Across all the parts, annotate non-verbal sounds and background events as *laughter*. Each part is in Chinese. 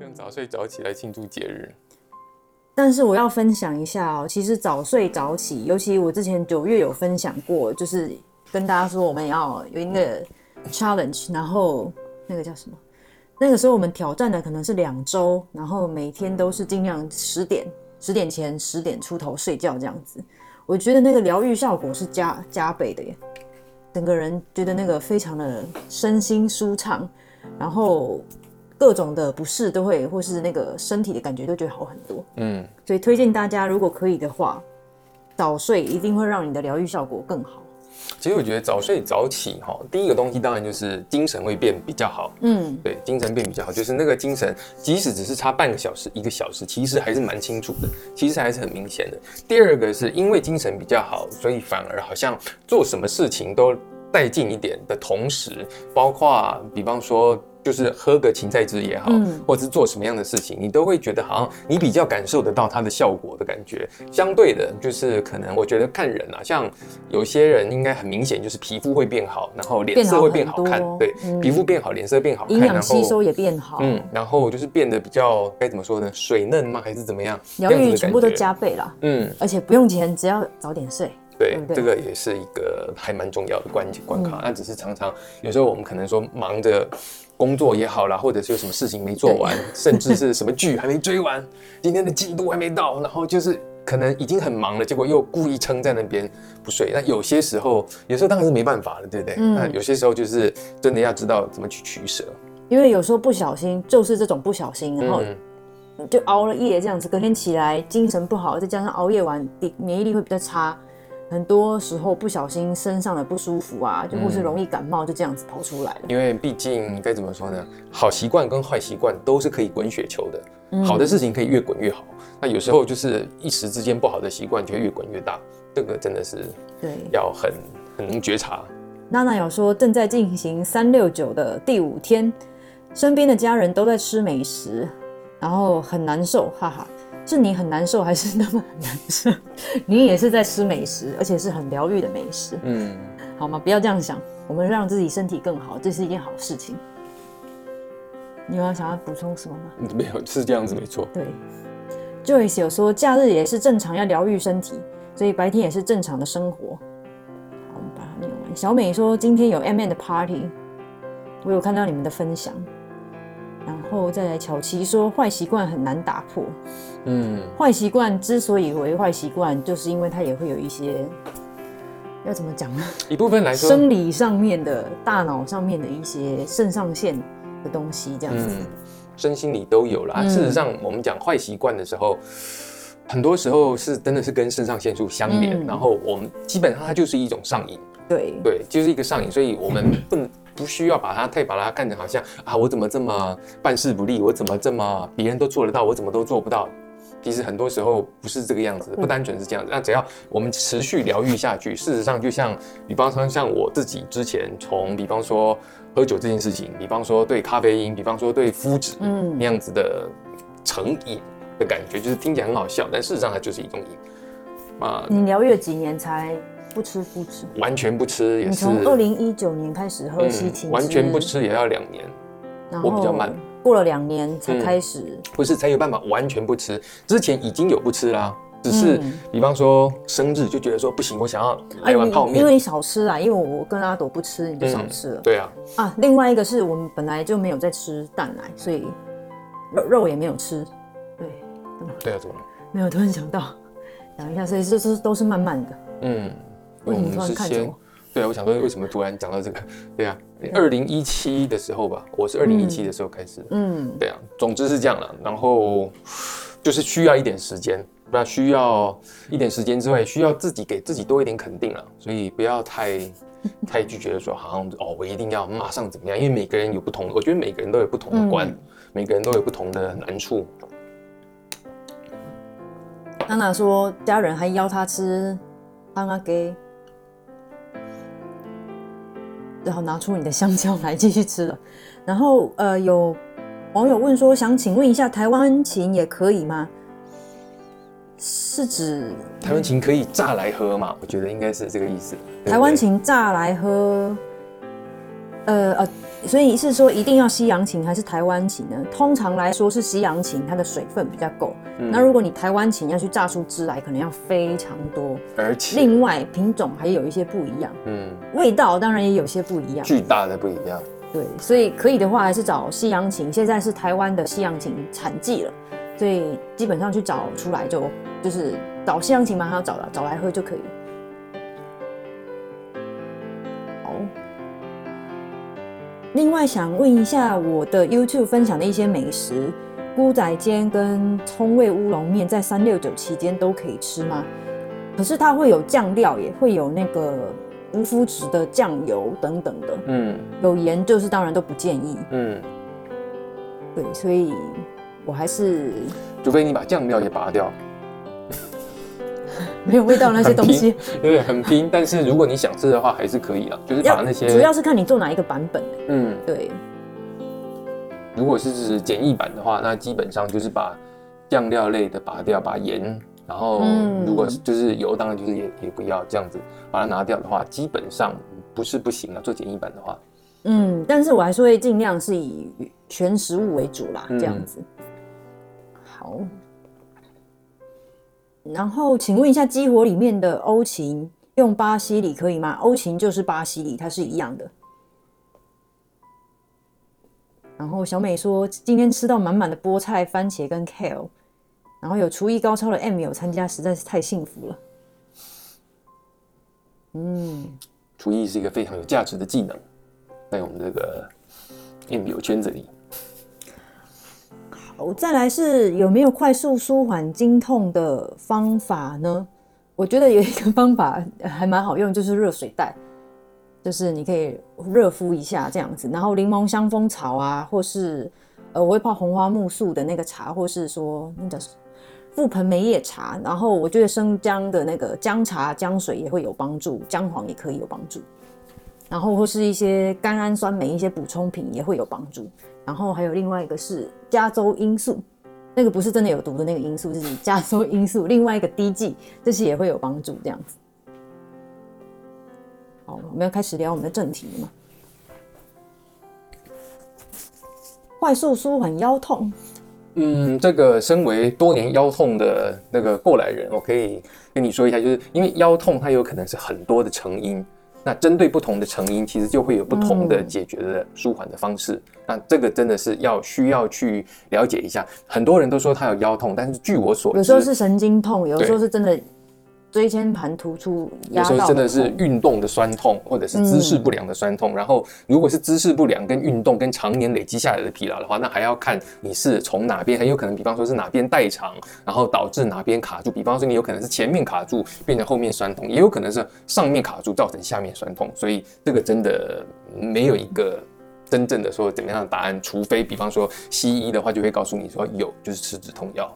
用早睡早起来庆祝节日。但是我要分享一下哦，其实早睡早起，尤其我之前九月有分享过，就是跟大家说我们要有一个 challenge，然后那个叫什么？那个时候我们挑战的可能是两周，然后每天都是尽量十点十点前十点出头睡觉这样子。我觉得那个疗愈效果是加加倍的耶，整个人觉得那个非常的身心舒畅，然后。各种的不适都会，或是那个身体的感觉都觉得好很多。嗯，所以推荐大家，如果可以的话，早睡一定会让你的疗愈效果更好。其实我觉得早睡早起哈，第一个东西当然就是精神会变比较好。嗯，对，精神变比较好，就是那个精神，即使只是差半个小时、一个小时，其实还是蛮清楚的，其实还是很明显的。第二个是因为精神比较好，所以反而好像做什么事情都带劲一点的同时，包括比方说。就是喝个芹菜汁也好，嗯，或者是做什么样的事情，你都会觉得好像你比较感受得到它的效果的感觉。相对的，就是可能我觉得看人啊，像有些人应该很明显就是皮肤会变好，然后脸色会变好看，对，嗯、皮肤变好，脸色变好看，营养吸收也变好，嗯，然后就是变得比较该怎么说呢？水嫩吗？还是怎么样？疗愈全部都加倍了，嗯，而且不用钱，只要早点睡。对，对对这个也是一个还蛮重要的关关卡。那、嗯、只是常常有时候我们可能说忙着工作也好啦，或者是有什么事情没做完，甚至是什么剧还没追完，*laughs* 今天的进度还没到，然后就是可能已经很忙了，结果又故意撑在那边不睡。那有些时候，有时候当然是没办法了，对不对？嗯、那有些时候就是真的要知道怎么去取舍。因为有时候不小心就是这种不小心，然后就熬了夜这样子，隔天起来精神不好，再加上熬夜完，免疫力会比较差。很多时候不小心身上的不舒服啊，就或是容易感冒，就这样子跑出来了。因为毕竟该怎么说呢？好习惯跟坏习惯都是可以滚雪球的，好的事情可以越滚越好。那有时候就是一时之间不好的习惯就会越滚越大，这个真的是对，要很很能觉察。娜娜有说正在进行三六九的第五天，身边的家人都在吃美食，然后很难受，哈哈。是你很难受，还是他们很难受？*laughs* 你也是在吃美食，而且是很疗愈的美食。嗯，好吗？不要这样想，我们让自己身体更好，这是一件好事情。你有要想要补充什么吗？没有，是这样子，没错。对，Joyce 有说，假日也是正常要疗愈身体，所以白天也是正常的生活。好，我们把它念完。小美说，今天有 MM 的 party，我有看到你们的分享。然后再来，巧琪说，坏习惯很难打破。嗯，坏习惯之所以为坏习惯，就是因为它也会有一些要怎么讲呢？一部分来说，生理上面的、大脑上面的一些肾上腺的东西，这样子，嗯、身心里都有啦。嗯、事实上，我们讲坏习惯的时候，很多时候是真的是跟肾上腺素相连，嗯、然后我们基本上它就是一种上瘾。对对，就是一个上瘾，所以我们不能。不需要把它太把它看成好像啊，我怎么这么办事不力？我怎么这么别人都做得到，我怎么都做不到？其实很多时候不是这个样子，不单纯是这样子。那只要我们持续疗愈下去，事实上就像比方说像我自己之前从比方说喝酒这件事情，比方说对咖啡因，比方说对麸质嗯那样子的成瘾的感觉，就是听起来很好笑，但事实上它就是一种瘾啊。你疗愈了几年才？不吃不吃，完全不吃也是。从二零一九年开始喝西芹汁，完全不吃也要两年。我比较慢，过了两年才开始。不是才有办法完全不吃，之前已经有不吃啦，只是比方说生日就觉得说不行，我想要来碗泡面。因为你少吃啊，因为我跟阿朵不吃，你就少吃了。对啊。啊，另外一个是我们本来就没有在吃蛋奶，所以肉肉也没有吃。对。对啊，怎么了？没有，突然想到，想一下，所以这是都是慢慢的。嗯。我们是先，对啊，我想说为什么突然讲到这个？*laughs* 对啊，二零一七的时候吧，我是二零一七的时候开始，嗯，对啊，总之是这样了。然后就是需要一点时间，那需要一点时间之外，需要自己给自己多一点肯定了。所以不要太 *laughs* 太拒绝的说，好像哦，我一定要马上怎么样？因为每个人有不同，我觉得每个人都有不同的关，嗯、每个人都有不同的难处。娜娜说，家人还邀她吃汤阿给。然后拿出你的香蕉来继续吃了，然后呃，有网友问说，想请问一下，台湾琴也可以吗？是指台湾琴可以榨来喝吗？我觉得应该是这个意思。台湾琴榨来喝，呃呃，所以是说一定要西洋芹还是台湾芹呢？通常来说是西洋芹，它的水分比较够。嗯、那如果你台湾芹要去榨出汁来，可能要非常多。而且，另外品种还有一些不一样。嗯，味道当然也有些不一样。巨大的不一样。对，所以可以的话还是找西洋芹。现在是台湾的西洋芹产季了，所以基本上去找出来就就是找西洋芹蛮好找的，找来喝就可以。另外想问一下，我的 YouTube 分享的一些美食，菇仔煎跟葱味乌龙面，在三六九期间都可以吃吗？可是它会有酱料，也会有那个无麸质的酱油等等的。嗯，有盐就是当然都不建议。嗯，对，所以我还是，除非你把酱料也拔掉。*laughs* 没有味道那些东西，对，很拼。但是如果你想吃的话，还是可以啊，就是把那些主要是看你做哪一个版本。嗯，对。如果是是简易版的话，那基本上就是把酱料类的拔掉，把盐，然后如果是就是油，当然就是也也不要这样子把它拿掉的话，基本上不是不行啊。做简易版的话，嗯，但是我还是会尽量是以全食物为主啦，这样子。嗯、好。然后，请问一下，激活里面的欧芹用巴西里可以吗？欧芹就是巴西里，它是一样的。然后小美说，今天吃到满满的菠菜、番茄跟 kale，然后有厨艺高超的 M 有参加，实在是太幸福了。嗯，厨艺是一个非常有价值的技能，在我们这个 M 有圈子里。好再来是有没有快速舒缓经痛的方法呢？我觉得有一个方法还蛮好用，就是热水袋，就是你可以热敷一下这样子，然后柠檬香蜂草啊，或是呃我会泡红花木素的那个茶，或是说那个覆盆梅叶茶，然后我觉得生姜的那个姜茶姜水也会有帮助，姜黄也可以有帮助，然后或是一些甘氨酸酶一些补充品也会有帮助。然后还有另外一个是加州罂粟，那个不是真的有毒的那个罂粟，就是加州罂粟。另外一个滴剂，这些也会有帮助。这样子，好，我们要开始聊我们的正题了吗？快速舒缓腰痛。嗯，这个身为多年腰痛的那个过来人，我可以跟你说一下，就是因为腰痛它有可能是很多的成因。那针对不同的成因，其实就会有不同的解决的舒缓的方式。嗯、那这个真的是要需要去了解一下。很多人都说他有腰痛，但是据我所知，有时候是神经痛，有时候是真的。椎间盘突出，有时候真的是运动的酸痛，或者是姿势不良的酸痛。嗯、然后，如果是姿势不良跟运动跟常年累积下来的疲劳的话，那还要看你是从哪边，很有可能，比方说是哪边代偿，然后导致哪边卡住。比方说你有可能是前面卡住变成后面酸痛，也有可能是上面卡住造成下面酸痛。所以这个真的没有一个真正的说怎么样的答案，除非比方说西医的话就会告诉你说有，就是吃止痛药。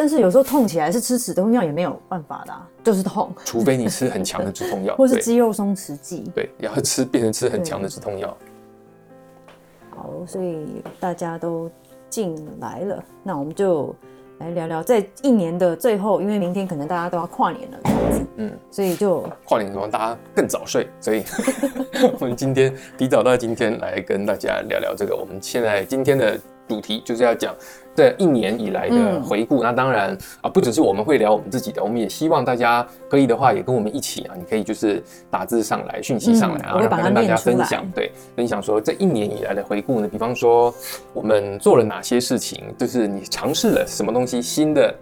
但是有时候痛起来是吃止痛药也没有办法的，啊，就是痛。除非你吃很强的止痛药，*laughs* 或是肌肉松弛剂。对，然后吃变成吃很强的止痛药。好，所以大家都进来了，那我们就来聊聊，在一年的最后，因为明天可能大家都要跨年了，这样子，嗯，所以就跨年的时候大家更早睡，所以 *laughs* 我们今天提早到今天来跟大家聊聊这个。我们现在今天的主题就是要讲。这一年以来的回顾，嗯、那当然啊，不只是我们会聊我们自己的，我们也希望大家可以的话，也跟我们一起啊，你可以就是打字上来，讯息上来啊，然后跟大家分享，对，分享说这一年以来的回顾呢，比方说我们做了哪些事情，就是你尝试了什么东西新的。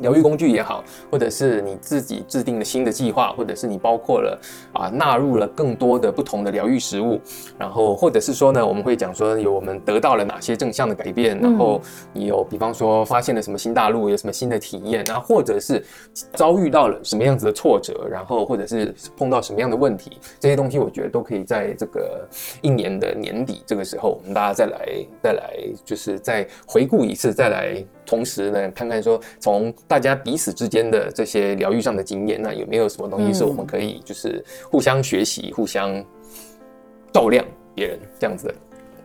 疗愈工具也好，或者是你自己制定了新的计划，或者是你包括了啊纳入了更多的不同的疗愈食物，然后或者是说呢，我们会讲说有我们得到了哪些正向的改变，然后你有比方说发现了什么新大陆，有什么新的体验，然后或者是遭遇到了什么样子的挫折，然后或者是碰到什么样的问题，这些东西我觉得都可以在这个一年的年底这个时候，我们大家再来再来就是再回顾一次，再来。同时呢，看看说从大家彼此之间的这些疗愈上的经验，那有没有什么东西是我们可以就是互相学习、互相照亮别人这样子的？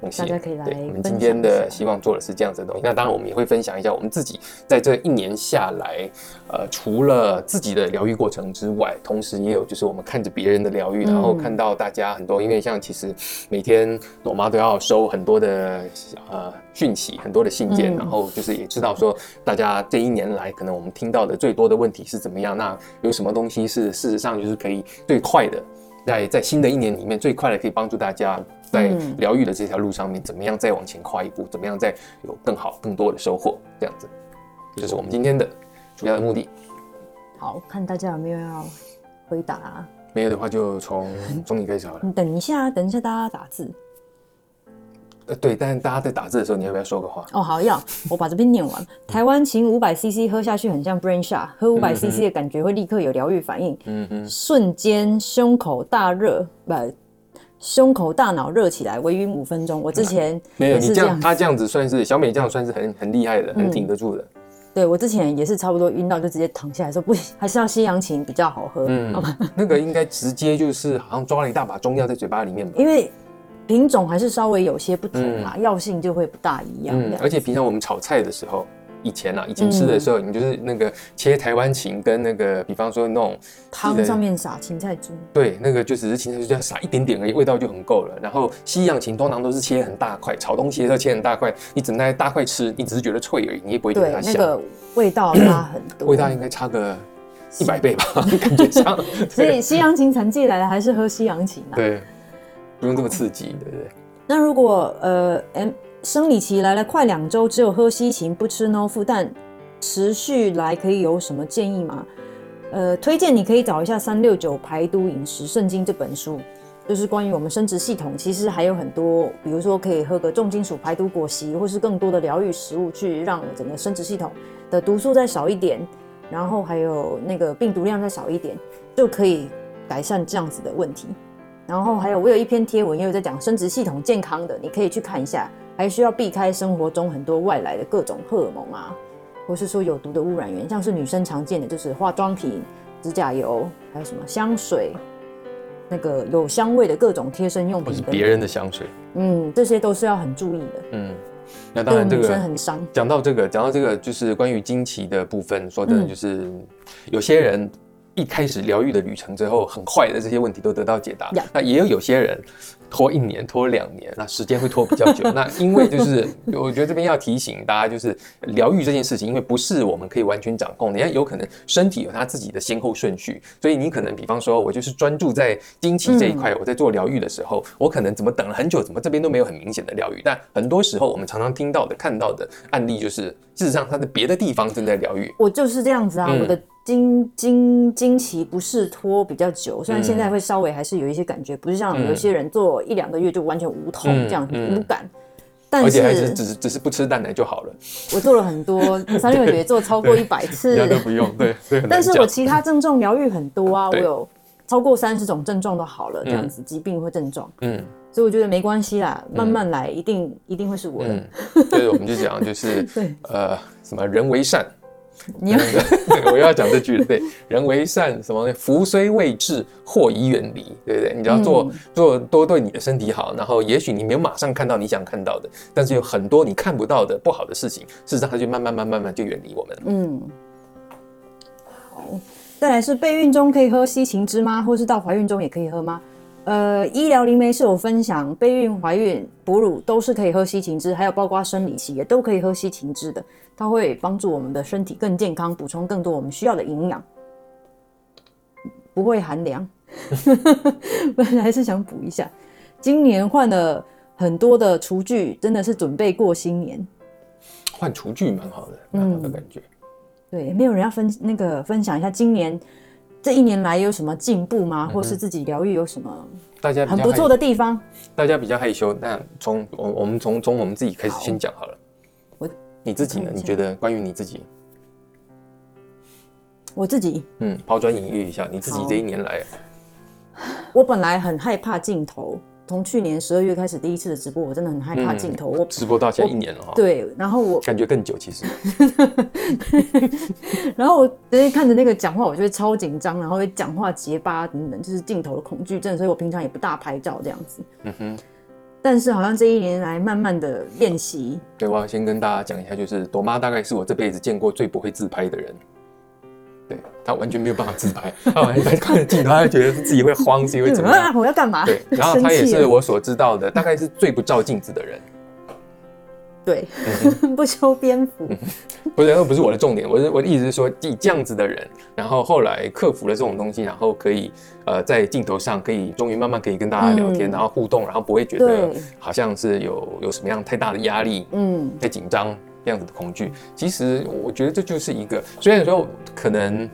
大家可以来。我们今天的希望做的是这样子的东西。那当然，我们也会分享一下我们自己在这一年下来，呃，除了自己的疗愈过程之外，同时也有就是我们看着别人的疗愈，然后看到大家很多，因为像其实每天我妈都要收很多的呃讯息，很多的信件，然后就是也知道说大家这一年来可能我们听到的最多的问题是怎么样，那有什么东西是事实上就是可以最快的。在在新的一年里面，最快的可以帮助大家在疗愈的这条路上面，怎么样再往前跨一步？怎么样再有更好、更多的收获？这样子，这就是我们今天的主要的目的。好，看大家有没有要回答啊？没有的话，就从从你开始好了。*laughs* 你等一下，等一下，大家打字。呃，对，但是大家在打字的时候，你要不要说个话？哦，好，要，我把这边念完。台湾琴五百 CC 喝下去很像 Brain Shot，喝五百 CC 的感觉会立刻有疗愈反应，嗯哼，瞬间胸口大热，不，胸口大脑热起来，微晕五分钟。我之前没有，你这样，他这样子算是小美这样算是很很厉害的，很挺得住的。嗯、对，我之前也是差不多晕到就直接躺下来说不行，还是要西洋芹比较好喝。嗯？*laughs* 那个应该直接就是好像抓了一大把中药在嘴巴里面吧，因为。品种还是稍微有些不同嘛，药性就会不大一样。嗯，而且平常我们炒菜的时候，以前啊，以前吃的时候，你就是那个切台湾芹跟那个，比方说那种汤上面撒芹菜汁，对，那个就只是芹菜珠，就要撒一点点而已，味道就很够了。然后西洋芹通常都是切很大块，炒东西的时候切很大块，你整袋大块吃，你只是觉得脆而已，你也不会觉得它香。那个味道差很多，味道应该差个一百倍吧，感觉上。*laughs* 所以西洋芹成绩来了，还是喝西洋芹啊？对。不用这么刺激，对不对？那如果呃，M 生理期来了快两周，只有喝西芹不吃 No Food，但持续来可以有什么建议吗？呃，推荐你可以找一下《三六九排毒饮食圣经》这本书，就是关于我们生殖系统，其实还有很多，比如说可以喝个重金属排毒果昔，或是更多的疗愈食物，去让整个生殖系统的毒素再少一点，然后还有那个病毒量再少一点，就可以改善这样子的问题。然后还有，我有一篇贴文也有在讲生殖系统健康的，你可以去看一下。还需要避开生活中很多外来的各种荷尔蒙啊，或是说有毒的污染源，像是女生常见的就是化妆品、指甲油，还有什么香水，那个有香味的各种贴身用品，别人的香水，嗯，这些都是要很注意的。嗯，那当然这个很伤。讲到这个，讲到这个，就是关于经期的部分，说的就是有些人。一开始疗愈的旅程之后，很快的这些问题都得到解答。Yeah. 那也有有些人拖一年、拖两年，那时间会拖比较久。*laughs* 那因为就是，我觉得这边要提醒大家，就是疗愈这件事情，因为不是我们可以完全掌控的，因为有可能身体有它自己的先后顺序，所以你可能比方说，我就是专注在经期这一块，我在做疗愈的时候，我可能怎么等了很久，怎么这边都没有很明显的疗愈。但很多时候我们常常听到的、看到的案例，就是事实上他在别的地方正在疗愈。我就是这样子啊，嗯、我的。经经经期不是拖比较久，虽然现在会稍微还是有一些感觉，嗯、不是像有些人做一两个月就完全无痛这样无感，但是而且还是只是只是不吃蛋奶就好了。我做了很多三六九也做超过一百次，都不用对，*laughs* 但是我其他症状疗愈很多啊，我有超过三十种症状都好了，这样子疾病或症状，嗯，所以我觉得没关系啦，慢慢来，一定一定会是我的。所以我们就讲就是 *laughs* 对。呃什么人为善。你要对，我又要讲这句了。对，人为善，什么福虽未至，祸已远离，对不对？你只要做做多对你的身体好，然后也许你没有马上看到你想看到的，但是有很多你看不到的不好的事情，事实上它就慢慢慢慢慢就远离我们了。嗯，好，再来是备孕中可以喝西芹汁吗？或是到怀孕中也可以喝吗？呃，医疗灵媒是有分享，备孕、怀孕、哺乳都是可以喝西芹汁，还有包括生理期也都可以喝西芹汁的。它会帮助我们的身体更健康，补充更多我们需要的营养，不会寒凉。本来是想补一下，今年换了很多的厨具，真的是准备过新年。换厨具蛮好的，蛮好的感觉。嗯、对，没有人要分那个分享一下今年这一年来有什么进步吗？或是自己疗愈有什么大家很不错的地方？大家比较害羞，那从我我们从从我们自己开始先讲好了。我你自己呢？你觉得关于你自己？我自己，嗯，抛砖引玉一下，你自己这一年来，我本来很害怕镜头，从去年十二月开始第一次的直播，我真的很害怕镜头。我直播到现在一年了哈，对，然后我感觉更久，其实。*laughs* 然后我直接看着那个讲话，我就会超紧张，然后会讲话结巴等等，就是镜头的恐惧症，所以我平常也不大拍照这样子。嗯哼。但是好像这一年来慢慢的练习。对，我要先跟大家讲一下，就是朵妈大概是我这辈子见过最不会自拍的人。对，他完全没有办法自拍，他完全看着镜头，他就觉得自己会慌，自己会怎么样？*laughs* 啊、我要干嘛？对，*laughs* 然后他也是我所知道的，大概是最不照镜子的人。对，*laughs* 不修边幅，不是，那不是我的重点。我是我的意思是说，以这样子的人，然后后来克服了这种东西，然后可以呃在镜头上可以终于慢慢可以跟大家聊天，嗯、然后互动，然后不会觉得好像是有有什么样太大的压力，嗯，太紧张这样子的恐惧。其实我觉得这就是一个，虽然说可能。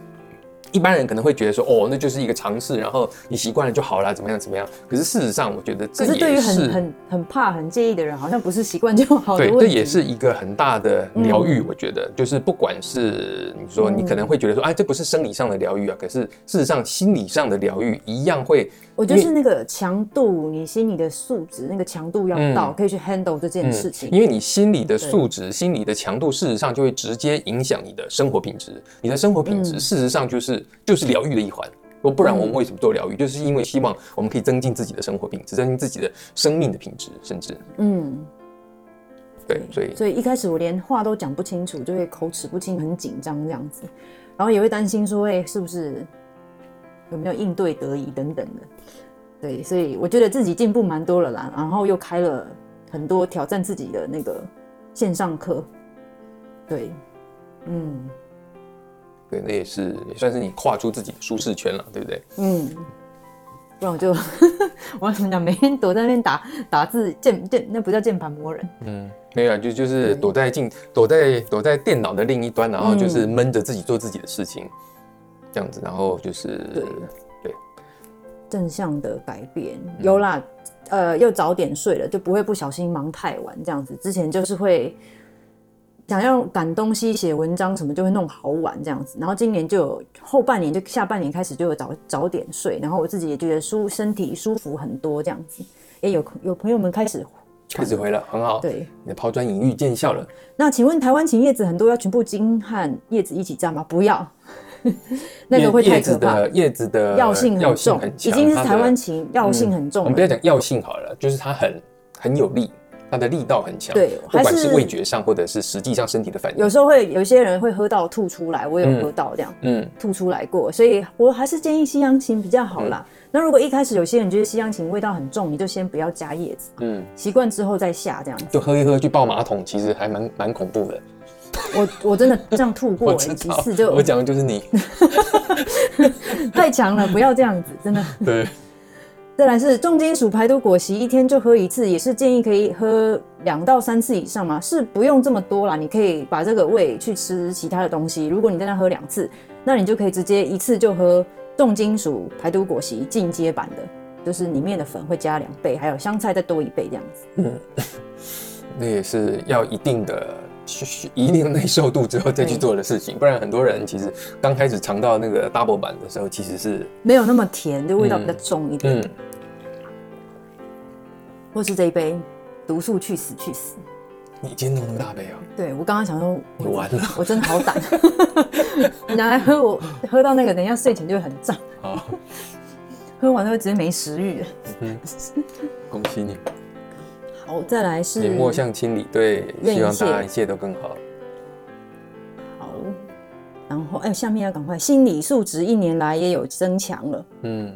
一般人可能会觉得说，哦，那就是一个尝试，然后你习惯了就好了，怎么样怎么样？可是事实上，我觉得这也是，可是对于很很很怕、很介意的人，好像不是习惯就好。对，这也是一个很大的疗愈。我觉得，就是不管是你说，你可能会觉得说，哎，这不是生理上的疗愈啊，可是事实上，心理上的疗愈一样会。我觉得是那个强度，你心里的素质那个强度要到，可以去 handle 这件事情。因为你心理的素质、心理的强度，事实上就会直接影响你的生活品质。你的生活品质，事实上就是就是疗愈的一环。不不然我们为什么做疗愈？就是因为希望我们可以增进自己的生活品质，增进自己的生命的品质，甚至嗯，对，所以所以一开始我连话都讲不清楚，就会口齿不清，很紧张这样子，然后也会担心说，哎，是不是？有没有应对得宜等等的，对，所以我觉得自己进步蛮多了啦。然后又开了很多挑战自己的那个线上课，对，嗯，对，那也是也算是你跨出自己的舒适圈了，对不对？嗯，不然我就 *laughs* 我要怎么讲？每天躲在那边打打字键键，那不叫键盘魔人。嗯，没有，就就是躲在镜躲在躲在电脑的另一端，然后就是闷着自己做自己的事情。这样子，然后就是对对正向的改变有啦，呃，又早点睡了，就不会不小心忙太晚这样子。之前就是会想要赶东西、写文章什么，就会弄好晚这样子。然后今年就有后半年，就下半年开始就有早早点睡，然后我自己也觉得舒身体舒服很多这样子。也有有朋友们开始开始回了，很好，对，你的抛砖引玉见效了。那请问台湾芹叶子很多要全部茎和叶子一起榨吗？不要。*laughs* 那个会太可怕。叶子的药性很重，已经是台湾芹药性很重。我们不要讲药性好了，就是它很很有力，它的力道很强。对，不管是味觉上或者是实际上身体的反应。有时候会有些人会喝到吐出来，我有喝到这样，嗯，吐出来过，所以我还是建议西洋芹比较好啦。那如果一开始有些人觉得西洋芹味道很重，你就先不要加叶子，嗯，习惯之后再下这样子。就喝一喝去抱马桶，其实还蛮蛮恐怖的。我我真的这样吐过几次，就我讲的就是你，*laughs* 太强了，不要这样子，真的。*laughs* 对。再来是重金属排毒果昔，一天就喝一次，也是建议可以喝两到三次以上嘛？是不用这么多啦，你可以把这个胃去吃其他的东西。如果你在那喝两次，那你就可以直接一次就喝重金属排毒果昔进阶版的，就是里面的粉会加两倍，还有香菜再多一倍这样子。嗯，*laughs* 那也是要一定的。一定耐受度之后再去做的事情，不然很多人其实刚开始尝到那个 double 版的时候，其实是没有那么甜，就味道比较重一点。嗯，或是这一杯毒素去死去死，你今天弄那么大杯啊？对，我刚刚想说，我完了，我真的好胆，你拿来喝，我喝到那个，等一下睡前就会很胀。好，喝完了会直接没食欲。嗯，恭喜你。好，再来是研墨相清理，对，希望大家一切都更好。好，然后哎，下面要赶快，心理素质一年来也有增强了。嗯，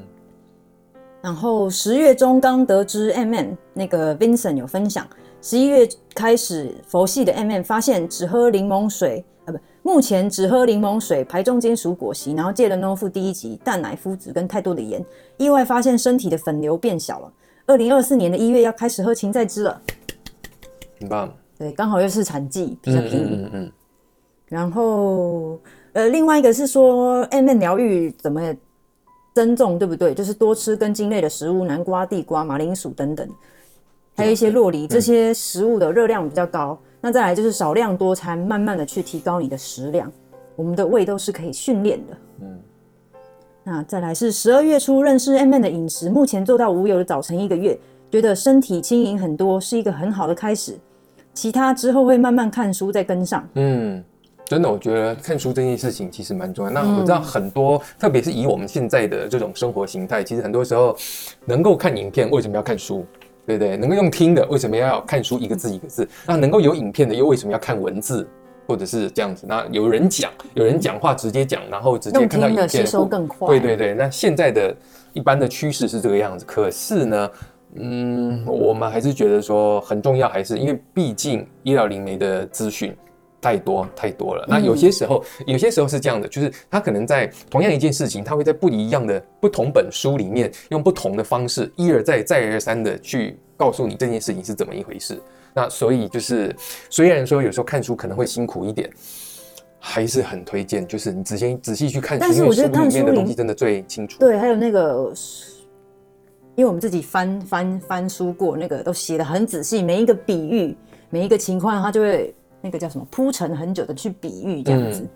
然后十月中刚得知 MM 那个 Vincent 有分享，十一月开始佛系的 MM 发现只喝柠檬水啊，不，目前只喝柠檬水排重金属果昔，然后戒了 No f 第一集蛋奶麸质跟太多的盐，意外发现身体的粉瘤变小了。二零二四年的一月要开始喝芹菜汁了，很棒。对，刚好又是产季，比较便宜。嗯，嗯，嗯。然后，呃，另外一个是说 M N 疗愈怎么增重，对不对？就是多吃根茎类的食物，南瓜、地瓜、马铃薯等等，还有一些洛梨，这些食物的热量比较高。那再来就是少量多餐，慢慢的去提高你的食量。我们的胃都是可以训练的。嗯。那再来是十二月初认识 MM 的饮食，目前做到无油的早晨一个月，觉得身体轻盈很多，是一个很好的开始。其他之后会慢慢看书再跟上。嗯，真的，我觉得看书这件事情其实蛮重要。那我知道很多，特别是以我们现在的这种生活形态，其实很多时候能够看影片，为什么要看书？对不对？能够用听的，为什么要看书一个字一个字？那能够有影片的，又为什么要看文字？或者是这样子？那有人讲，有人讲话直接讲，然后直接看到影片，吸收更快。对对对，那现在的一般的趋势是这个样子。可是呢，嗯，我们还是觉得说很重要，还是因为毕竟医疗灵媒的资讯。太多太多了。那有些时候，嗯、有些时候是这样的，就是他可能在同样一件事情，他会在不一样的不同本书里面，用不同的方式一而再再而三的去告诉你这件事情是怎么一回事。那所以就是，虽然说有时候看书可能会辛苦一点，还是很推荐，就是你仔细仔细去看书，但是我觉得看书里面的东西真的最清楚。对，还有那个，因为我们自己翻翻翻书过，那个都写的很仔细，每一个比喻，每一个情况，它就会。那个叫什么铺陈很久的去比喻这样子，嗯、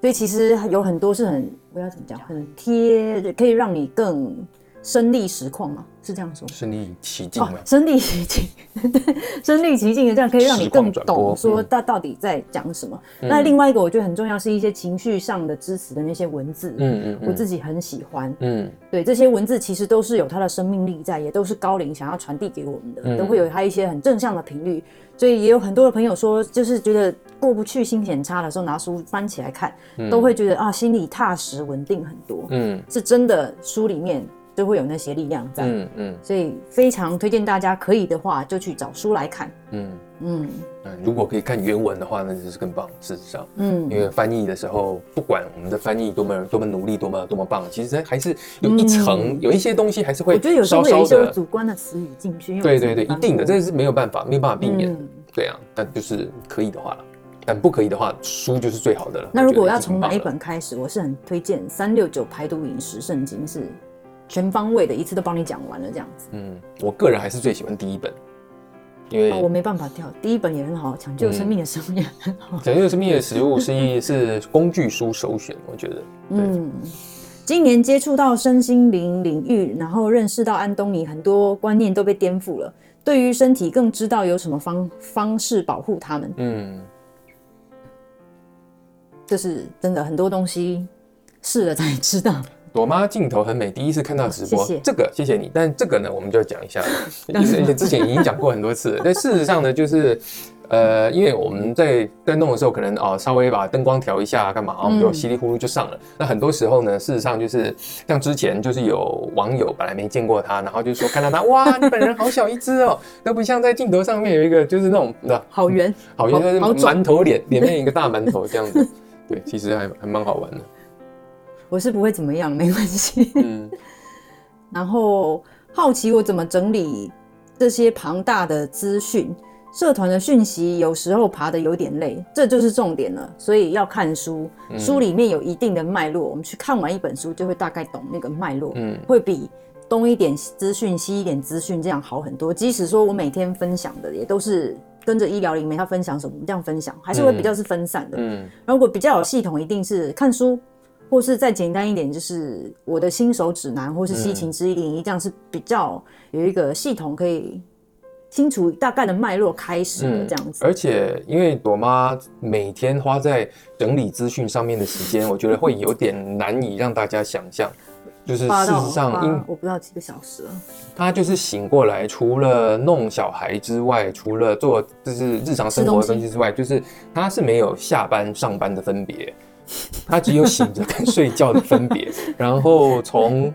所以其实有很多是很我要怎么讲，很贴，可以让你更身历实况嘛，是这样说？身历其境嘛，身历其境，*laughs* 对，身历其境的这样可以让你更懂说他到底在讲什么。嗯、那另外一个我觉得很重要是一些情绪上的支持的那些文字，嗯嗯，我自己很喜欢，嗯，对，这些文字其实都是有它的生命力在，也都是高龄想要传递给我们的，嗯、都会有它一些很正向的频率。所以也有很多的朋友说，就是觉得过不去、心情差的时候，拿书翻起来看，嗯、都会觉得啊，心里踏实、稳定很多。嗯，是真的，书里面就会有那些力量在。嗯嗯，嗯所以非常推荐大家，可以的话就去找书来看。嗯嗯，嗯，如果可以看原文的话，那就是更棒。事实上，嗯，因为翻译的时候，不管我们的翻译多么多么努力、多么多么棒，其实还是有一层，嗯、有一些东西还是会稍稍。我觉得有时候会有一些主观的词语进去。对对对，一定的，这是没有办法，没有办法避免。嗯对啊，但就是可以的话，但不可以的话，书就是最好的了。那如果要从哪一本开始，我是很推荐《三六九排毒饮食圣经》，是全方位的，一次都帮你讲完了这样子。嗯，我个人还是最喜欢第一本，因为、哦、我没办法跳，第一本也很好，抢救生命的食物也很好。*laughs* 抢救生命的食物是是工具书首选，我觉得。嗯，今年接触到身心灵领域，然后认识到安东尼，很多观念都被颠覆了。对于身体更知道有什么方方式保护他们，嗯，这是真的，很多东西试了才知道。朵妈镜头很美，第一次看到直播，谢谢这个谢谢你。但这个呢，我们就要讲一下，*laughs* 而且之前已经讲过很多次了。但事实上呢，就是。呃，因为我们在在弄的时候，可能啊、哦、稍微把灯光调一下，干嘛啊，就稀里糊涂就上了。嗯、那很多时候呢，事实上就是像之前就是有网友本来没见过他，然后就说看到他，哇，你本人好小一只哦，*laughs* 都不像在镜头上面有一个就是那种的好圆好圆的馒头脸，脸面一个大馒头这样子。*laughs* 对，其实还还蛮好玩的。我是不会怎么样，没关系。嗯。*laughs* 然后好奇我怎么整理这些庞大的资讯。社团的讯息有时候爬得有点累，这就是重点了。所以要看书，书里面有一定的脉络，我们去看完一本书就会大概懂那个脉络，嗯，会比东一点资讯西一点资讯这样好很多。即使说我每天分享的也都是跟着医疗灵媒他分享什么这样分享，还是会比较是分散的。嗯，如果比较有系统，一定是看书，或是再简单一点，就是我的新手指南，或是西芹之一零一，这样是比较有一个系统可以。清楚大概的脉络开始的这样子，嗯，而且因为朵妈每天花在整理资讯上面的时间，我觉得会有点难以让大家想象。就是事实上，因我不知道几个小时了，她就是醒过来，除了弄小孩之外，除了做就是日常生活的东西之外，就是她是没有下班上班的分别，她只有醒着 *laughs* 跟睡觉的分别，然后从。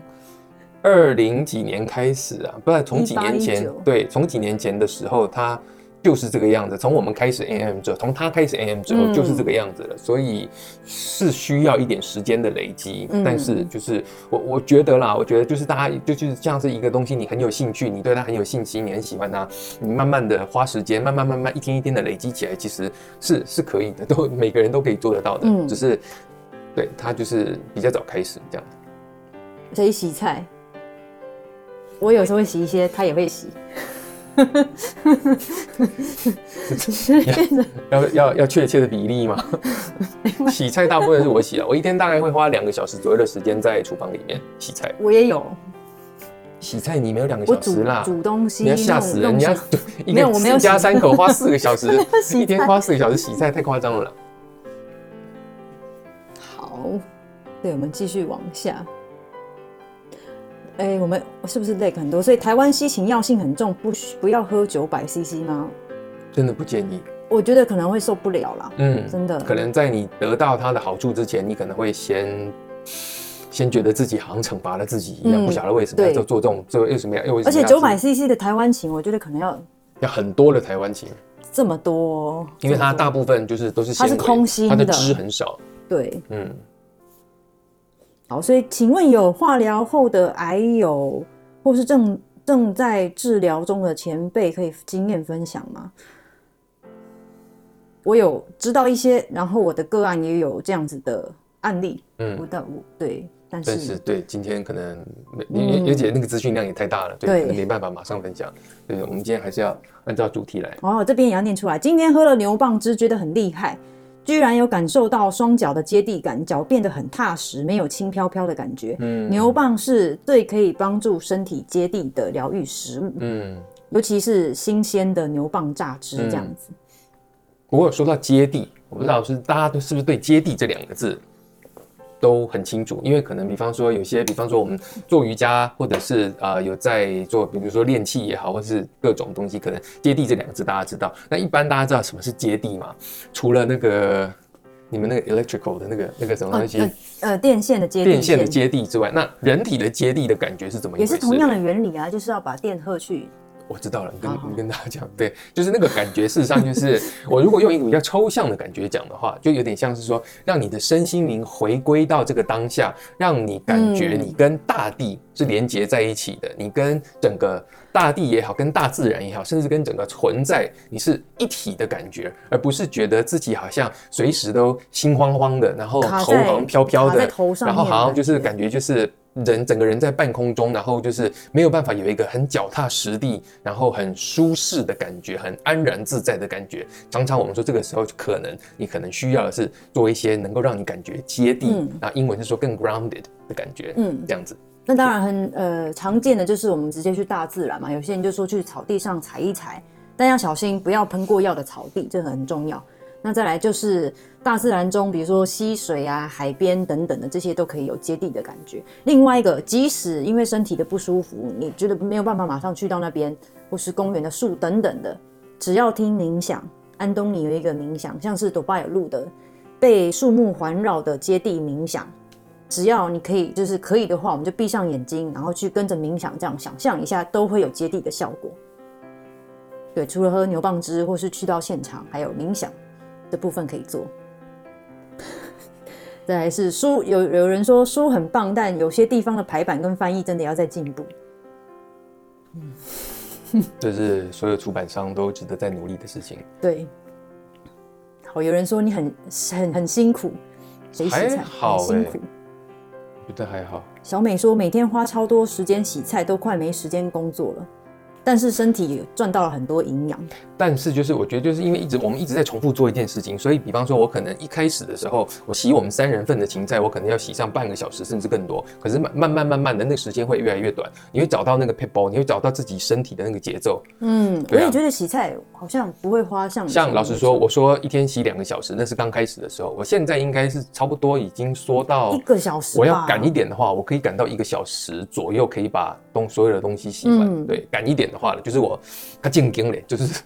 二零几年开始啊，不是从几年前，对，从几年前的时候，他就是这个样子。从我们开始 AM 之后，从他开始 AM 之后，就是这个样子了。嗯、所以是需要一点时间的累积。嗯、但是就是我我觉得啦，我觉得就是大家就就是像是一个东西，你很有兴趣，你对他很有信心，你很喜欢他，你慢慢的花时间，慢慢慢慢一天一天的累积起来，其实是是可以的，*laughs* 都每个人都可以做得到的。嗯、只是对他就是比较早开始这样。可以洗菜。我有时候会洗一些，他也会洗。*laughs* 要要要确切的比例吗？*laughs* 洗菜大部分是我洗啊，我一天大概会花两个小时左右的时间在厨房里面洗菜。我也有洗菜，你没有两个小时啦，煮东西你要吓死人，你要 *laughs* 一个一家三口花四个小时，一天花四个小时洗菜，太夸张了。好，对，我们继续往下。哎、欸，我们是不是 lag 很多？所以台湾西芹药性很重，不不要喝九百 CC 吗？真的不建议。我觉得可能会受不了啦。嗯，真的。可能在你得到它的好处之前，你可能会先先觉得自己好像惩罚了自己一样，嗯、不晓得为什么要做做这种，这为什么要？又而且九百 CC 的台湾芹，我觉得可能要要很多的台湾芹，这么多，因为它大部分就是都是它是空心的，它的汁很少。对，嗯。好，所以请问有化疗后的癌友，或是正正在治疗中的前辈，可以经验分享吗？我有知道一些，然后我的个案也有这样子的案例。嗯，我的我对，但是但是对，今天可能没，而且那个资讯量也太大了，对，可能没办法马上分享。对，我们今天还是要按照主题来。哦，这边也要念出来。今天喝了牛蒡汁，觉得很厉害。居然有感受到双脚的接地感，脚变得很踏实，没有轻飘飘的感觉。嗯，牛蒡是最可以帮助身体接地的疗愈食物。嗯，尤其是新鲜的牛蒡榨汁这样子。不过、嗯、说到接地，我不知道是大家都是不是对“接地”这两个字？都很清楚，因为可能比方说有些，比方说我们做瑜伽，或者是啊、呃、有在做，比如说练气也好，或者是各种东西，可能接地这两个字大家知道。那一般大家知道什么是接地吗？除了那个你们那个 electrical 的那个那个什么东西，呃，呃电线的接地，电线的接地之外，那人体的接地的感觉是怎么？也是同样的原理啊，就是要把电荷去。我知道了，你跟你跟大家讲，对，就是那个感觉。事实上，就是 *laughs* 我如果用一个比较抽象的感觉讲的话，就有点像是说，让你的身心灵回归到这个当下，让你感觉你跟大地是连接在一起的，你跟整个大地也好，跟大自然也好，甚至跟整个存在，你是一体的感觉，而不是觉得自己好像随时都心慌慌的，然后头好像飘飘的，然后好像就是感觉就是。人整个人在半空中，然后就是没有办法有一个很脚踏实地，然后很舒适的感觉，很安然自在的感觉。常常我们说这个时候可能你可能需要的是做一些能够让你感觉接地，那、嗯、英文是说更 grounded 的感觉，嗯，这样子。那当然很呃常见的就是我们直接去大自然嘛，有些人就说去草地上踩一踩，但要小心不要喷过药的草地，这很重要。那再来就是大自然中，比如说溪水啊、海边等等的这些都可以有接地的感觉。另外一个，即使因为身体的不舒服，你觉得没有办法马上去到那边，或是公园的树等等的，只要听冥想，安东尼有一个冥想，像是朵巴有录的，被树木环绕的接地冥想，只要你可以，就是可以的话，我们就闭上眼睛，然后去跟着冥想，这样想象一下，都会有接地的效果。对，除了喝牛蒡汁，或是去到现场，还有冥想。的部分可以做，*laughs* 再来是书，有有人说书很棒，但有些地方的排版跟翻译真的要再进步。嗯，*laughs* 这是所有出版商都值得再努力的事情。对，好，有人说你很很很辛苦，谁洗菜？还好，辛苦，觉得还好。小美说每天花超多时间洗菜，都快没时间工作了。但是身体赚到了很多营养。但是就是我觉得就是因为一直我们一直在重复做一件事情，所以比方说我可能一开始的时候，我洗我们三人份的芹菜，我可能要洗上半个小时甚至更多。可是慢慢慢慢慢的，那个时间会越来越短。你会找到那个 p e b b l e，你会找到自己身体的那个节奏。嗯，我也觉得洗菜好像不会花像像老实说，我说一天洗两个小时，那是刚开始的时候。我现在应该是差不多已经说到一个小时。我要赶一点的话，我可以赶到一个小时左右，可以把东所有的东西洗完。嗯、对，赶一点的话了，就是我。他进京嘞，就是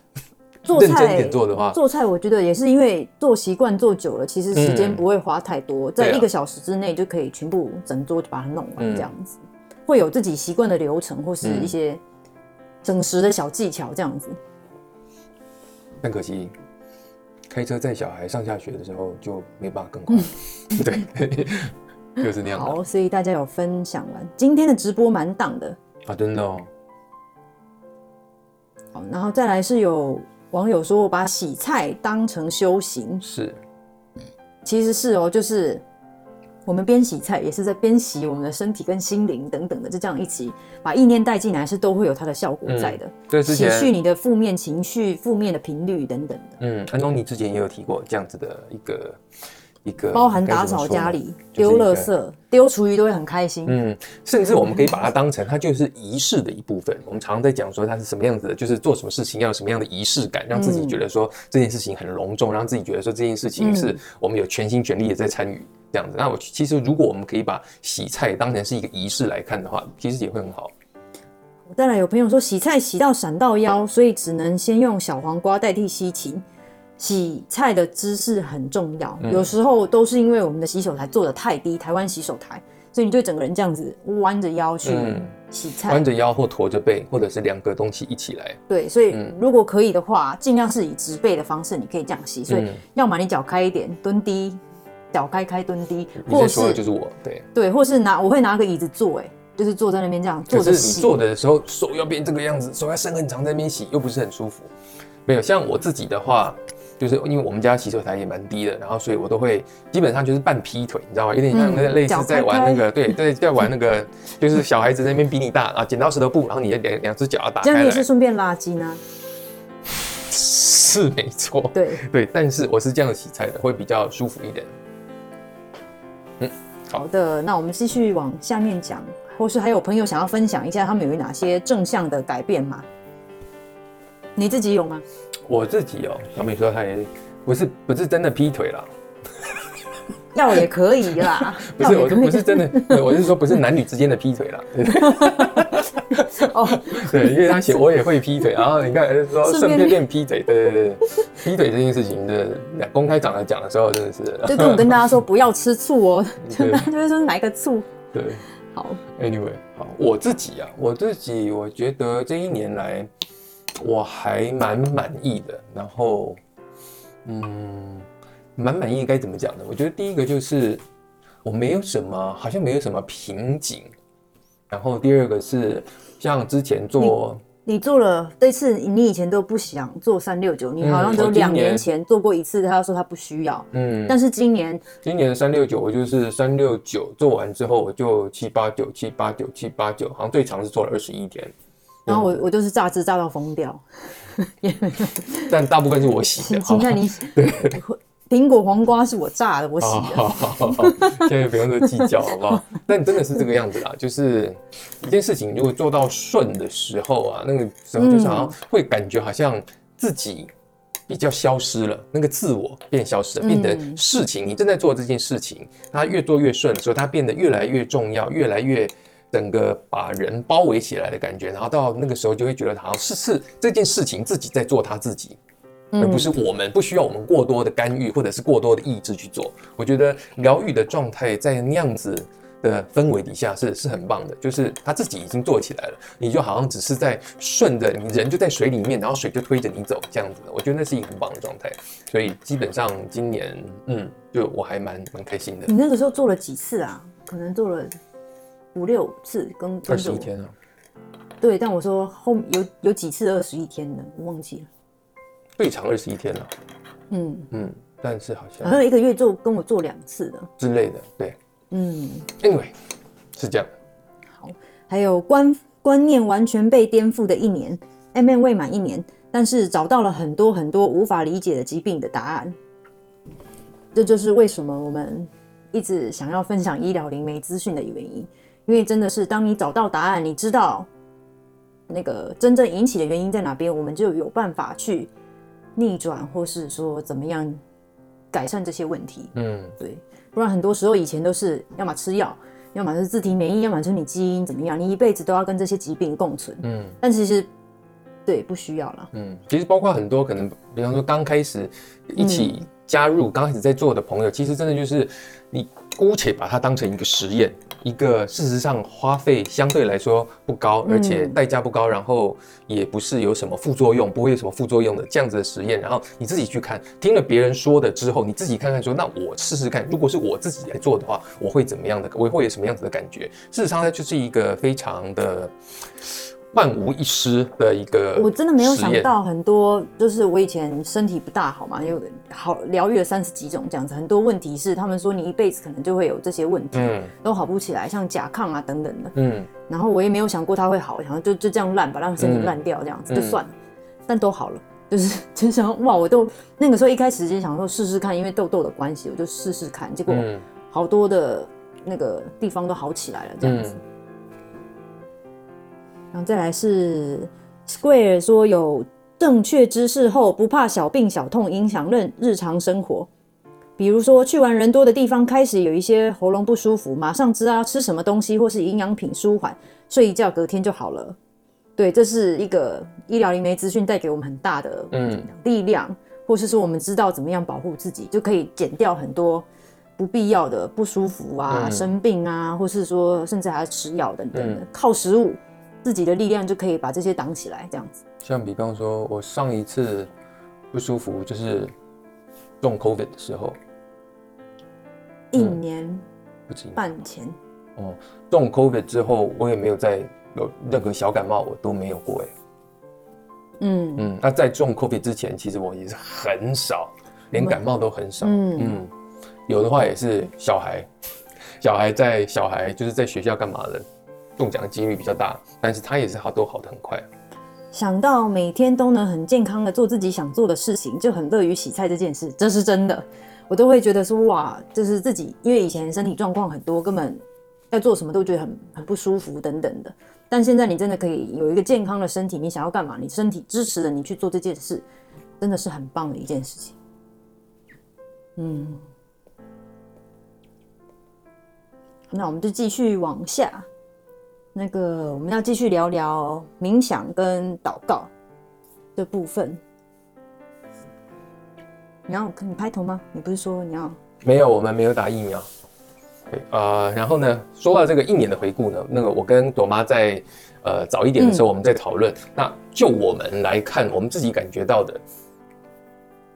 做菜认真点做的话，做菜我觉得也是因为做习惯做久了，其实时间不会花太多，嗯、在一个小时之内就可以全部整桌就把它弄完，这样子、嗯、会有自己习惯的流程或是一些整时的小技巧，这样子。但可惜开车载小孩上下学的时候就没办法更快，嗯、对，*laughs* 就是那样。好，所以大家有分享完，今天的直播蛮档的啊，真的哦。好，然后再来是有网友说，我把洗菜当成修行，是，其实是哦，就是我们边洗菜也是在边洗我们的身体跟心灵等等的，就这样一起把意念带进来，是都会有它的效果在的。洗去你的负面情绪、负面的频率等等的。嗯，安东尼之前也有提过这样子的一个。一个包含打扫家里、丢垃圾、丢厨余都会很开心。嗯，甚至我们可以把它当成它就是仪式的一部分。我们常常在讲说它是什么样子的，就是做什么事情要有什么样的仪式感，让自己觉得说这件事情很隆重，让自己觉得说这件事情是我们有全心全力的在参与这样子。那我其实如果我们可以把洗菜当成是一个仪式来看的话，其实也会很好。当然有朋友说洗菜洗到闪到腰，所以只能先用小黄瓜代替西芹。洗菜的姿势很重要，嗯、有时候都是因为我们的洗手台做的太低，台湾洗手台，所以你就整个人这样子弯着腰去洗菜，弯着、嗯、腰或驼着背，或者是两个东西一起来。对，所以如果可以的话，尽量是以直背的方式，你可以这样洗。所以要么你脚开一点，蹲低，脚开开蹲低，或是说的就是我，对对，或是拿我会拿个椅子坐，哎，就是坐在那边这样坐着洗。坐的时候手要变这个样子，手要伸很长在那边洗，又不是很舒服。没有，像我自己的话。就是因为我们家洗手台也蛮低的，然后所以我都会基本上就是半劈腿，你知道吗？有点像那个类似在玩那个，嗯、对对，在玩那个，就是小孩子那边比你大啊，剪刀石头布，然后你的两两只脚要打开。这样你也是顺便拉筋啊？*laughs* 是没错，对对，但是我是这样洗菜的，会比较舒服一点。嗯，好，好的，那我们继续往下面讲，或是还有朋友想要分享一下他们有哪些正向的改变吗？你自己有吗？我自己哦、喔，小美说他也不是不是真的劈腿啦，*laughs* 要也可以啦。*laughs* 不是，我说不是真的，我是说不是男女之间的劈腿啦。哦，*laughs* 对，因为他写我也会劈腿，然后你看说顺便。练劈腿，对对对，劈腿这件事情的公开场合讲的时候，真的是。就跟我跟大家说不要吃醋哦、喔，就大家就会说哪个醋？对，好，Anyway，好，我自己啊，我自己我觉得这一年来。我还蛮满意的，然后，嗯，蛮满意该怎么讲呢？我觉得第一个就是我没有什么，好像没有什么瓶颈。然后第二个是像之前做，你，做了这次，你以前都不想做三六九，你好像都两年前做过一次，他说他不需要，嗯，但是今年，今年三六九我就是三六九做完之后我就七八九七八九七八九，好像最长是做了二十一天。然后我我就是榨汁榨到疯掉，*laughs* 但大部分是我洗的。请看你 *laughs* 对，*laughs* 苹果黄瓜是我榨的，我洗的。好好好好，现在不用说计较，好不好？但真的是这个样子啦，就是一件事情如果做到顺的时候啊，那个时候就是好像会感觉好像自己比较消失了，那个自我变消失了，变得事情你正在做这件事情，它越做越顺的时候，它变得越来越重要，越来越。整个把人包围起来的感觉，然后到那个时候就会觉得，好像是是这件事情自己在做他自己，而不是我们不需要我们过多的干预或者是过多的意志去做。我觉得疗愈的状态在那样子的氛围底下是是很棒的，就是他自己已经做起来了，你就好像只是在顺着你人就在水里面，然后水就推着你走这样子的。我觉得那是一个很棒的状态，所以基本上今年嗯，就我还蛮蛮开心的。你那个时候做了几次啊？可能做了。五六次跟二十一天啊，对，但我说后有有几次二十一天的，我忘记了。最长二十一天了，嗯。嗯，但是好像好像一个月做跟我做两次的。之类的，对，嗯，因为是这样。好，还有观观念完全被颠覆的一年，MM 未满一年，但是找到了很多很多无法理解的疾病的答案。这就是为什么我们一直想要分享医疗灵媒资讯的原因。因为真的是，当你找到答案，你知道那个真正引起的原因在哪边，我们就有办法去逆转，或是说怎么样改善这些问题。嗯，对，不然很多时候以前都是要么吃药，要么是自体免疫，要么是你基因怎么样，你一辈子都要跟这些疾病共存。嗯，但其实对不需要了。嗯，其实包括很多可能，比方说刚开始一起加入、刚开始在做的朋友，其实真的就是你姑且把它当成一个实验。一个事实上花费相对来说不高，而且代价不高，然后也不是有什么副作用，不会有什么副作用的这样子的实验。然后你自己去看，听了别人说的之后，你自己看看说，那我试试看，如果是我自己来做的话，我会怎么样的？我会有什么样子的感觉？事实上，它就是一个非常的。万无一失的一个，我真的没有想到很多，就是我以前身体不大好嘛，有好疗愈了三十几种这样子，很多问题是他们说你一辈子可能就会有这些问题，嗯，都好不起来，像甲亢啊等等的，嗯，然后我也没有想过它会好，然后就就这样烂，把让身体烂掉这样子就算了，但都好了，*laughs* 就是就想哇，我都那个时候一开始就想说试试看，因为痘痘的关系，我就试试看，结果好多的那个地方都好起来了这样子。然后再来是 Square 说，有正确知识后，不怕小病小痛影响日日常生活，比如说去完人多的地方，开始有一些喉咙不舒服，马上知道要吃什么东西或是营养品舒缓，睡一觉隔天就好了。对，这是一个医疗灵媒资讯带给我们很大的嗯。力量，嗯、或是说我们知道怎么样保护自己，就可以减掉很多不必要的不舒服啊、嗯、生病啊，或是说甚至还要吃药等等的，嗯、靠食物自己的力量就可以把这些挡起来，这样子。像比方说，我上一次不舒服就是中 COVID 的时候，一年不止半前。哦，中 COVID 之后，我也没有再有任何小感冒，我都没有过哎。嗯嗯，那在中 COVID 之前，其实我也是很少，连感冒都很少。嗯嗯，有的话也是小孩，小孩在小孩就是在学校干嘛的，中奖的几率比较大，但是他也是好都好得很快。想到每天都能很健康的做自己想做的事情，就很乐于洗菜这件事，这是真的。我都会觉得说哇，就是自己，因为以前身体状况很多，根本要做什么都觉得很很不舒服等等的。但现在你真的可以有一个健康的身体，你想要干嘛，你身体支持着你去做这件事，真的是很棒的一件事情。嗯，那我们就继续往下。那个，我们要继续聊聊冥想跟祷告的部分。你要你拍头吗？你不是说你要？没有，我们没有打疫苗。呃，然后呢，说到这个一年的回顾呢，那个我跟朵妈在呃早一点的时候我们在讨论。嗯、那就我们来看，我们自己感觉到的。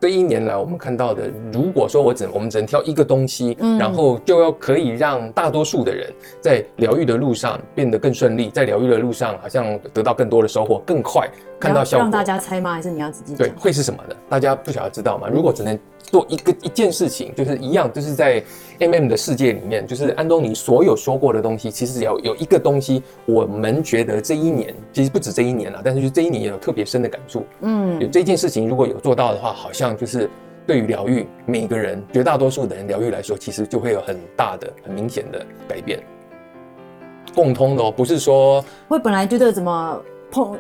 这一年来，我们看到的，如果说我只我们只能挑一个东西，嗯，然后就要可以让大多数的人在疗愈的路上变得更顺利，在疗愈的路上好像得到更多的收获，更快看到效果。让大家猜吗？还是你要自己？对，会是什么呢？大家不想要知道吗？如果只能。做一个一件事情，就是一样，就是在 MM 的世界里面，就是安东尼所有说过的东西，其实只要有一个东西，我们觉得这一年，其实不止这一年了，但是就这一年也有特别深的感触。嗯，有这件事情如果有做到的话，好像就是对于疗愈每个人，绝大多数的人疗愈来说，其实就会有很大的、很明显的改变。共通的哦，不是说我本来觉得怎么。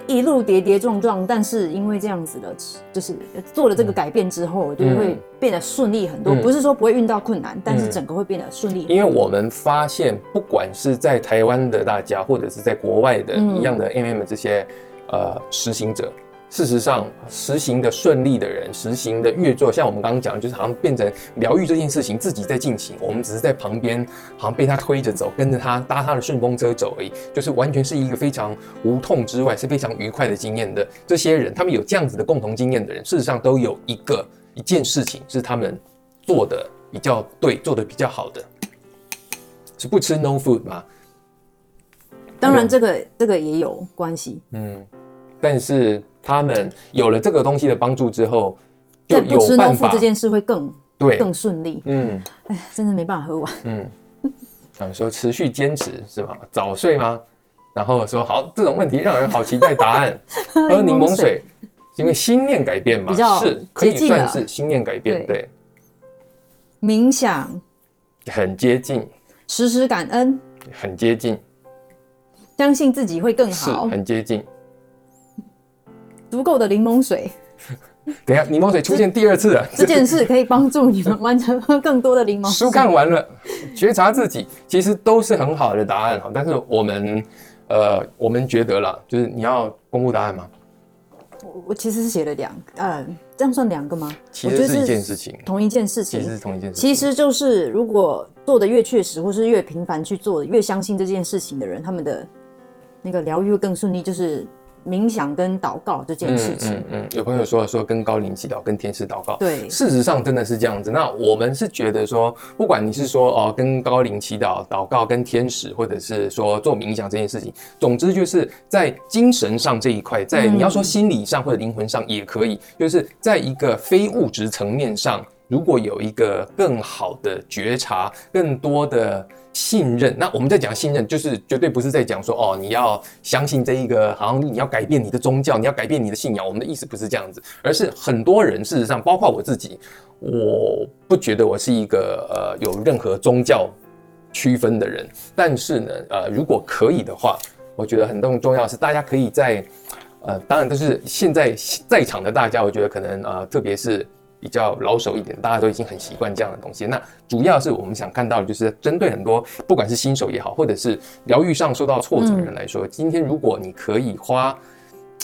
一路跌跌撞撞，但是因为这样子的，就是做了这个改变之后，嗯、就会变得顺利很多。嗯、不是说不会遇到困难，嗯、但是整个会变得顺利。因为我们发现，不管是在台湾的大家，或者是在国外的一样的 MM 这些、嗯、呃实行者。事实上，实行的顺利的人，实行的越做，像我们刚刚讲，就是好像变成疗愈这件事情自己在进行，我们只是在旁边，好像被他推着走，跟着他搭他的顺风车走而已，就是完全是一个非常无痛之外是非常愉快的经验的。这些人，他们有这样子的共同经验的人，事实上都有一个一件事情是他们做的比较对，做的比较好的，是不吃 no food 吗？当然，这个这个也有关系。嗯，但是。他们有了这个东西的帮助之后，就有办法。这件事会更对更顺利。嗯，哎，真的没办法喝完。嗯，想说持续坚持是吧？早睡吗？然后说好，这种问题让人好期待答案。*laughs* 喝柠檬水，因为心念改变嘛，比较是可以算是心念改变。对，冥想很接近，时时感恩很接近，相信自己会更好很接近。足够的柠檬水。*laughs* 等一下，柠檬水出现第二次了。这件事可以帮助你们完成喝更多的柠檬水。书看完了，觉察自己，其实都是很好的答案哈。但是我们，呃，我们觉得啦，就是你要公布答案吗？我我其实是写了两，呃，这样算两个吗？其实是一件事情，同一件事情，其实是同一件事情。其实就是如果做的越确实，或是越频繁去做，越相信这件事情的人，他们的那个疗愈会更顺利，就是。冥想跟祷告这件事情，嗯嗯，嗯，有朋友说说跟高龄祈祷，跟天使祷告，对，事实上真的是这样子。那我们是觉得说，不管你是说哦跟高龄祈祷、祷告、跟天使，或者是说做冥想这件事情，总之就是在精神上这一块，在你要说心理上或者灵魂上也可以，就是在一个非物质层面上，如果有一个更好的觉察，更多的。信任，那我们在讲信任，就是绝对不是在讲说哦，你要相信这一个，好像你要改变你的宗教，你要改变你的信仰。我们的意思不是这样子，而是很多人事实上，包括我自己，我不觉得我是一个呃有任何宗教区分的人。但是呢，呃，如果可以的话，我觉得很重重要是，大家可以在呃，当然都是现在在场的大家，我觉得可能呃，特别是。比较老手一点，大家都已经很习惯这样的东西。那主要是我们想看到的就是针对很多不管是新手也好，或者是疗愈上受到挫折的人来说，今天如果你可以花，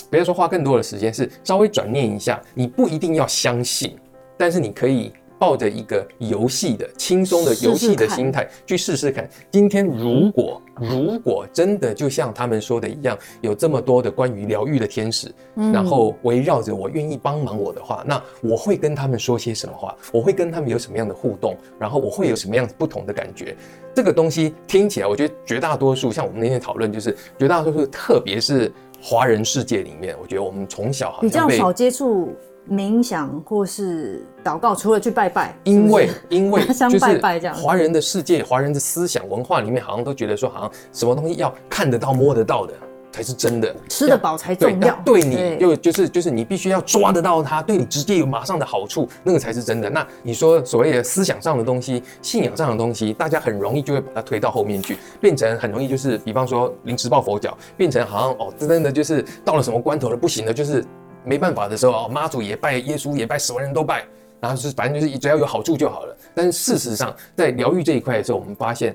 不要说花更多的时间，是稍微转念一下，你不一定要相信，但是你可以。抱着一个游戏的轻松的游戏的心态去试试看。今天如果如果真的就像他们说的一样，有这么多的关于疗愈的天使，然后围绕着我，愿意帮忙我的话，那我会跟他们说些什么话？我会跟他们有什么样的互动？然后我会有什么样子不同的感觉？这个东西听起来，我觉得绝大多数像我们那天讨论，就是绝大多数，特别是华人世界里面，我觉得我们从小好像比较少接触。冥想或是祷告，除了去拜拜，因为因为 *laughs* 拜拜这样，华人的世界、华人的思想文化里面，好像都觉得说，好像什么东西要看得到、摸得到的才是真的，吃得饱才重要。对，对你就就是就是你必须要抓得到它，对你直接有马上的好处，那个才是真的。那你说所谓的思想上的东西、信仰上的东西，大家很容易就会把它推到后面去，变成很容易就是，比方说临时抱佛脚，变成好像哦，真的就是到了什么关头了，不行了，就是。没办法的时候啊，妈祖也拜，耶稣也拜，什么人都拜，然后就是反正就是只要有好处就好了。但是事实上，在疗愈这一块的时候，我们发现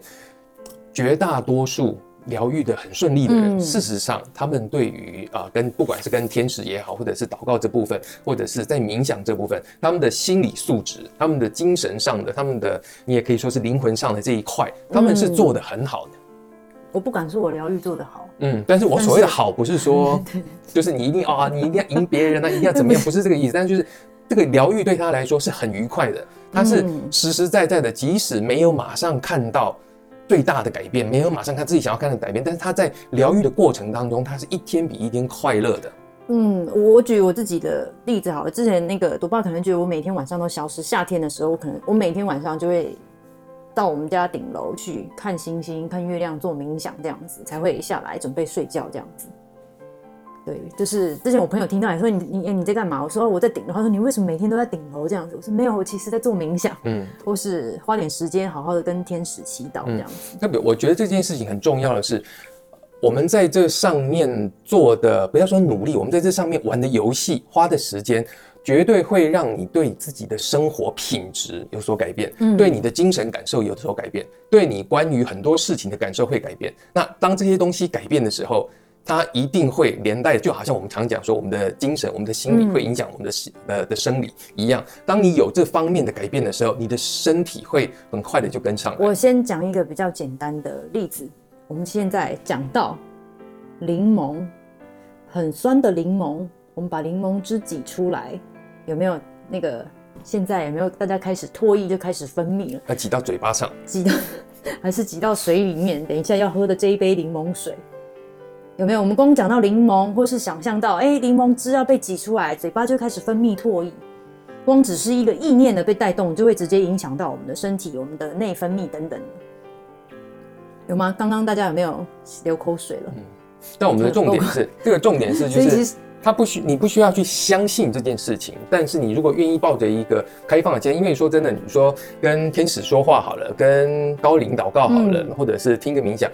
绝大多数疗愈的很顺利的人，事实上他们对于啊，跟不管是跟天使也好，或者是祷告这部分，或者是在冥想这部分，他们的心理素质、他们的精神上的、他们的你也可以说是灵魂上的这一块，他们是做的很好的。我不敢说我疗愈做得好，嗯，但是我所谓的好不是说，*laughs* 就是你一定啊，你一定要赢别人啊，一定要怎么样，*laughs* 不是这个意思。但是就是这个疗愈对他来说是很愉快的，他是实实在在的，即使没有马上看到最大的改变，没有马上看自己想要看的改变，但是他在疗愈的过程当中，他是一天比一天快乐的。嗯，我举我自己的例子好了，之前那个读报可能觉得我每天晚上都消失，夏天的时候，我可能我每天晚上就会。到我们家顶楼去看星星、看月亮、做冥想，这样子才会下来准备睡觉。这样子，对，就是之前我朋友听到你说你你你在干嘛？我说我在顶楼。他说你为什么每天都在顶楼这样子？我说没有，我其实在做冥想，嗯，或是花点时间好好的跟天使祈祷这样子。特别、嗯，我觉得这件事情很重要的是，我们在这上面做的不要说努力，我们在这上面玩的游戏花的时间。绝对会让你对自己的生活品质有所改变，嗯，对你的精神感受有所改变，对你关于很多事情的感受会改变。那当这些东西改变的时候，它一定会连带，就好像我们常讲说，我们的精神、我们的心理会影响我们的呃的生理一样。当你有这方面的改变的时候，你的身体会很快的就跟上来。我先讲一个比较简单的例子，我们现在讲到柠檬，很酸的柠檬，我们把柠檬汁挤出来。有没有那个？现在有没有大家开始唾液就开始分泌了？要挤到嘴巴上？挤到还是挤到水里面？等一下要喝的这一杯柠檬水，有没有？我们光讲到柠檬，或是想象到，哎，柠檬汁要被挤出来，嘴巴就开始分泌唾液。光只是一个意念的被带动，就会直接影响到我们的身体、我们的内分泌等等。有吗？刚刚大家有没有流口水了？嗯。但我们的重点是，*laughs* 这个重点是就是。他不需，你不需要去相信这件事情，但是你如果愿意抱着一个开放的心，因为说真的，你说跟天使说话好了，跟高灵祷告好了，嗯、或者是听个冥想，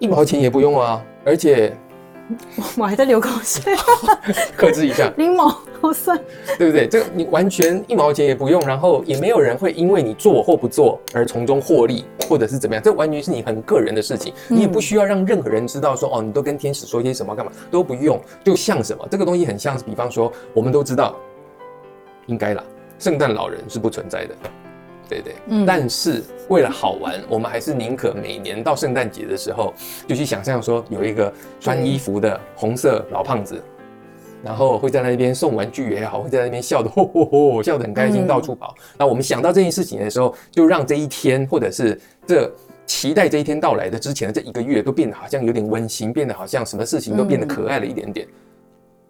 一毛钱也不用啊，而且。*laughs* 我还在流口水，*laughs* 克制一下。柠檬好酸，对不对？这个你完全一毛钱也不用，然后也没有人会因为你做或不做而从中获利，或者是怎么样。这完全是你很个人的事情，你也不需要让任何人知道说哦，你都跟天使说些什么干嘛都不用。就像什么，这个东西很像是，比方说我们都知道，应该啦，圣诞老人是不存在的。对对，嗯，但是为了好玩，我们还是宁可每年到圣诞节的时候，就去想象说有一个穿衣服的红色老胖子，然后会在那边送玩具也好，会在那边笑的吼吼吼，笑得很开心，到处跑。那我们想到这件事情的时候，就让这一天，或者是这期待这一天到来的之前的这一个月，都变得好像有点温馨，变得好像什么事情都变得可爱了一点点。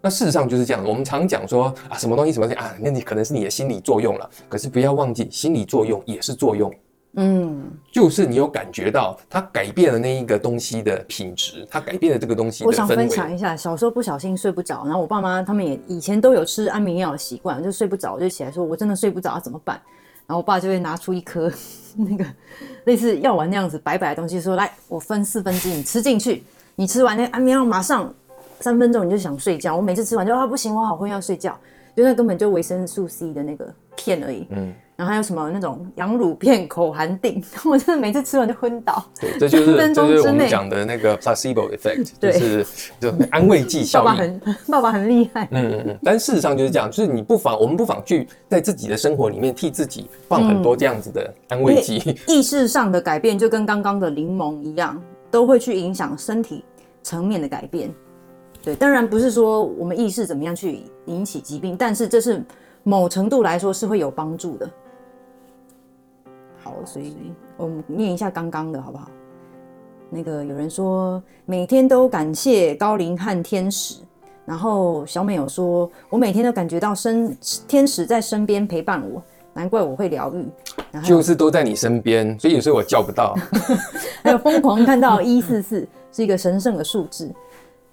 那事实上就是这样，我们常讲说啊，什么东西什么东西啊，那你可能是你的心理作用了。可是不要忘记，心理作用也是作用。嗯，就是你有感觉到它改变了那一个东西的品质，它改变了这个东西的。我想分享一下，小时候不小心睡不着，然后我爸妈他们也以前都有吃安眠药的习惯，就睡不着就起来说，我真的睡不着怎么办？然后我爸就会拿出一颗 *laughs* 那个类似药丸那样子白白的东西，说来，我分四分之一，你吃进去，你吃完那安眠药马上。三分钟你就想睡觉，我每次吃完就啊不行，我好困要睡觉，就那根本就维生素 C 的那个片而已。嗯。然后还有什么那种羊乳片口含定，*laughs* 我真的每次吃完就昏倒。对，这就是 *laughs* 这就是我们讲的那个 placebo effect，*laughs* 就是就安慰剂效应。爸爸很爸爸很厉害。嗯嗯嗯。但事实上就是这样，就是你不妨我们不妨去在自己的生活里面替自己放很多这样子的安慰剂。意识上的改变就跟刚刚的柠檬一样，都会去影响身体层面的改变。对，当然不是说我们意识怎么样去引起疾病，但是这是某程度来说是会有帮助的。好，所以我们念一下刚刚的好不好？那个有人说每天都感谢高龄和天使，然后小美有说，我每天都感觉到身天使在身边陪伴我，难怪我会疗愈。就是都在你身边，所以有时候我叫不到。*laughs* 还有疯狂看到一四四是一个神圣的数字，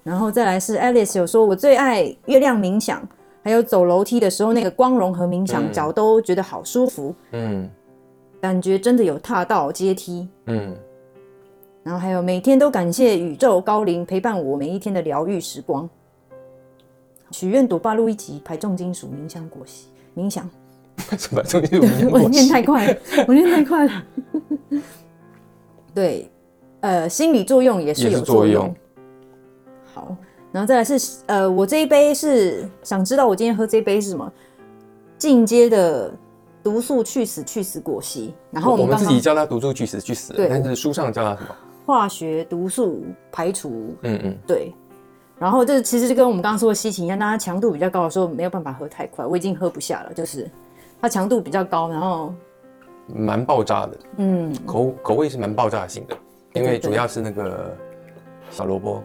然后再来是 Alice 有说，我最爱月亮冥想，还有走楼梯的时候那个光荣和冥想，脚都觉得好舒服。嗯。感觉真的有踏到阶梯，嗯，然后还有每天都感谢宇宙高灵陪伴我每一天的疗愈时光。许愿朵爸录一集排重金属冥想果昔冥想，什么重金属？*laughs* 我念太快了，我念太快了。*laughs* 对，呃，心理作用也是有作用。然后再来是呃，我这一杯是想知道我今天喝这一杯是什么进阶的。毒素去死去死果昔，然后我们，自己叫它毒素去死去死，但是书上叫它什么？化学毒素排除。嗯嗯，对。然后这其实就跟我们刚刚说的西芹一样，当它强度比较高的时候没有办法喝太快，我已经喝不下了，就是它强度比较高，然后蛮爆炸的。嗯，口口味是蛮爆炸性的，因为主要是那个小萝卜，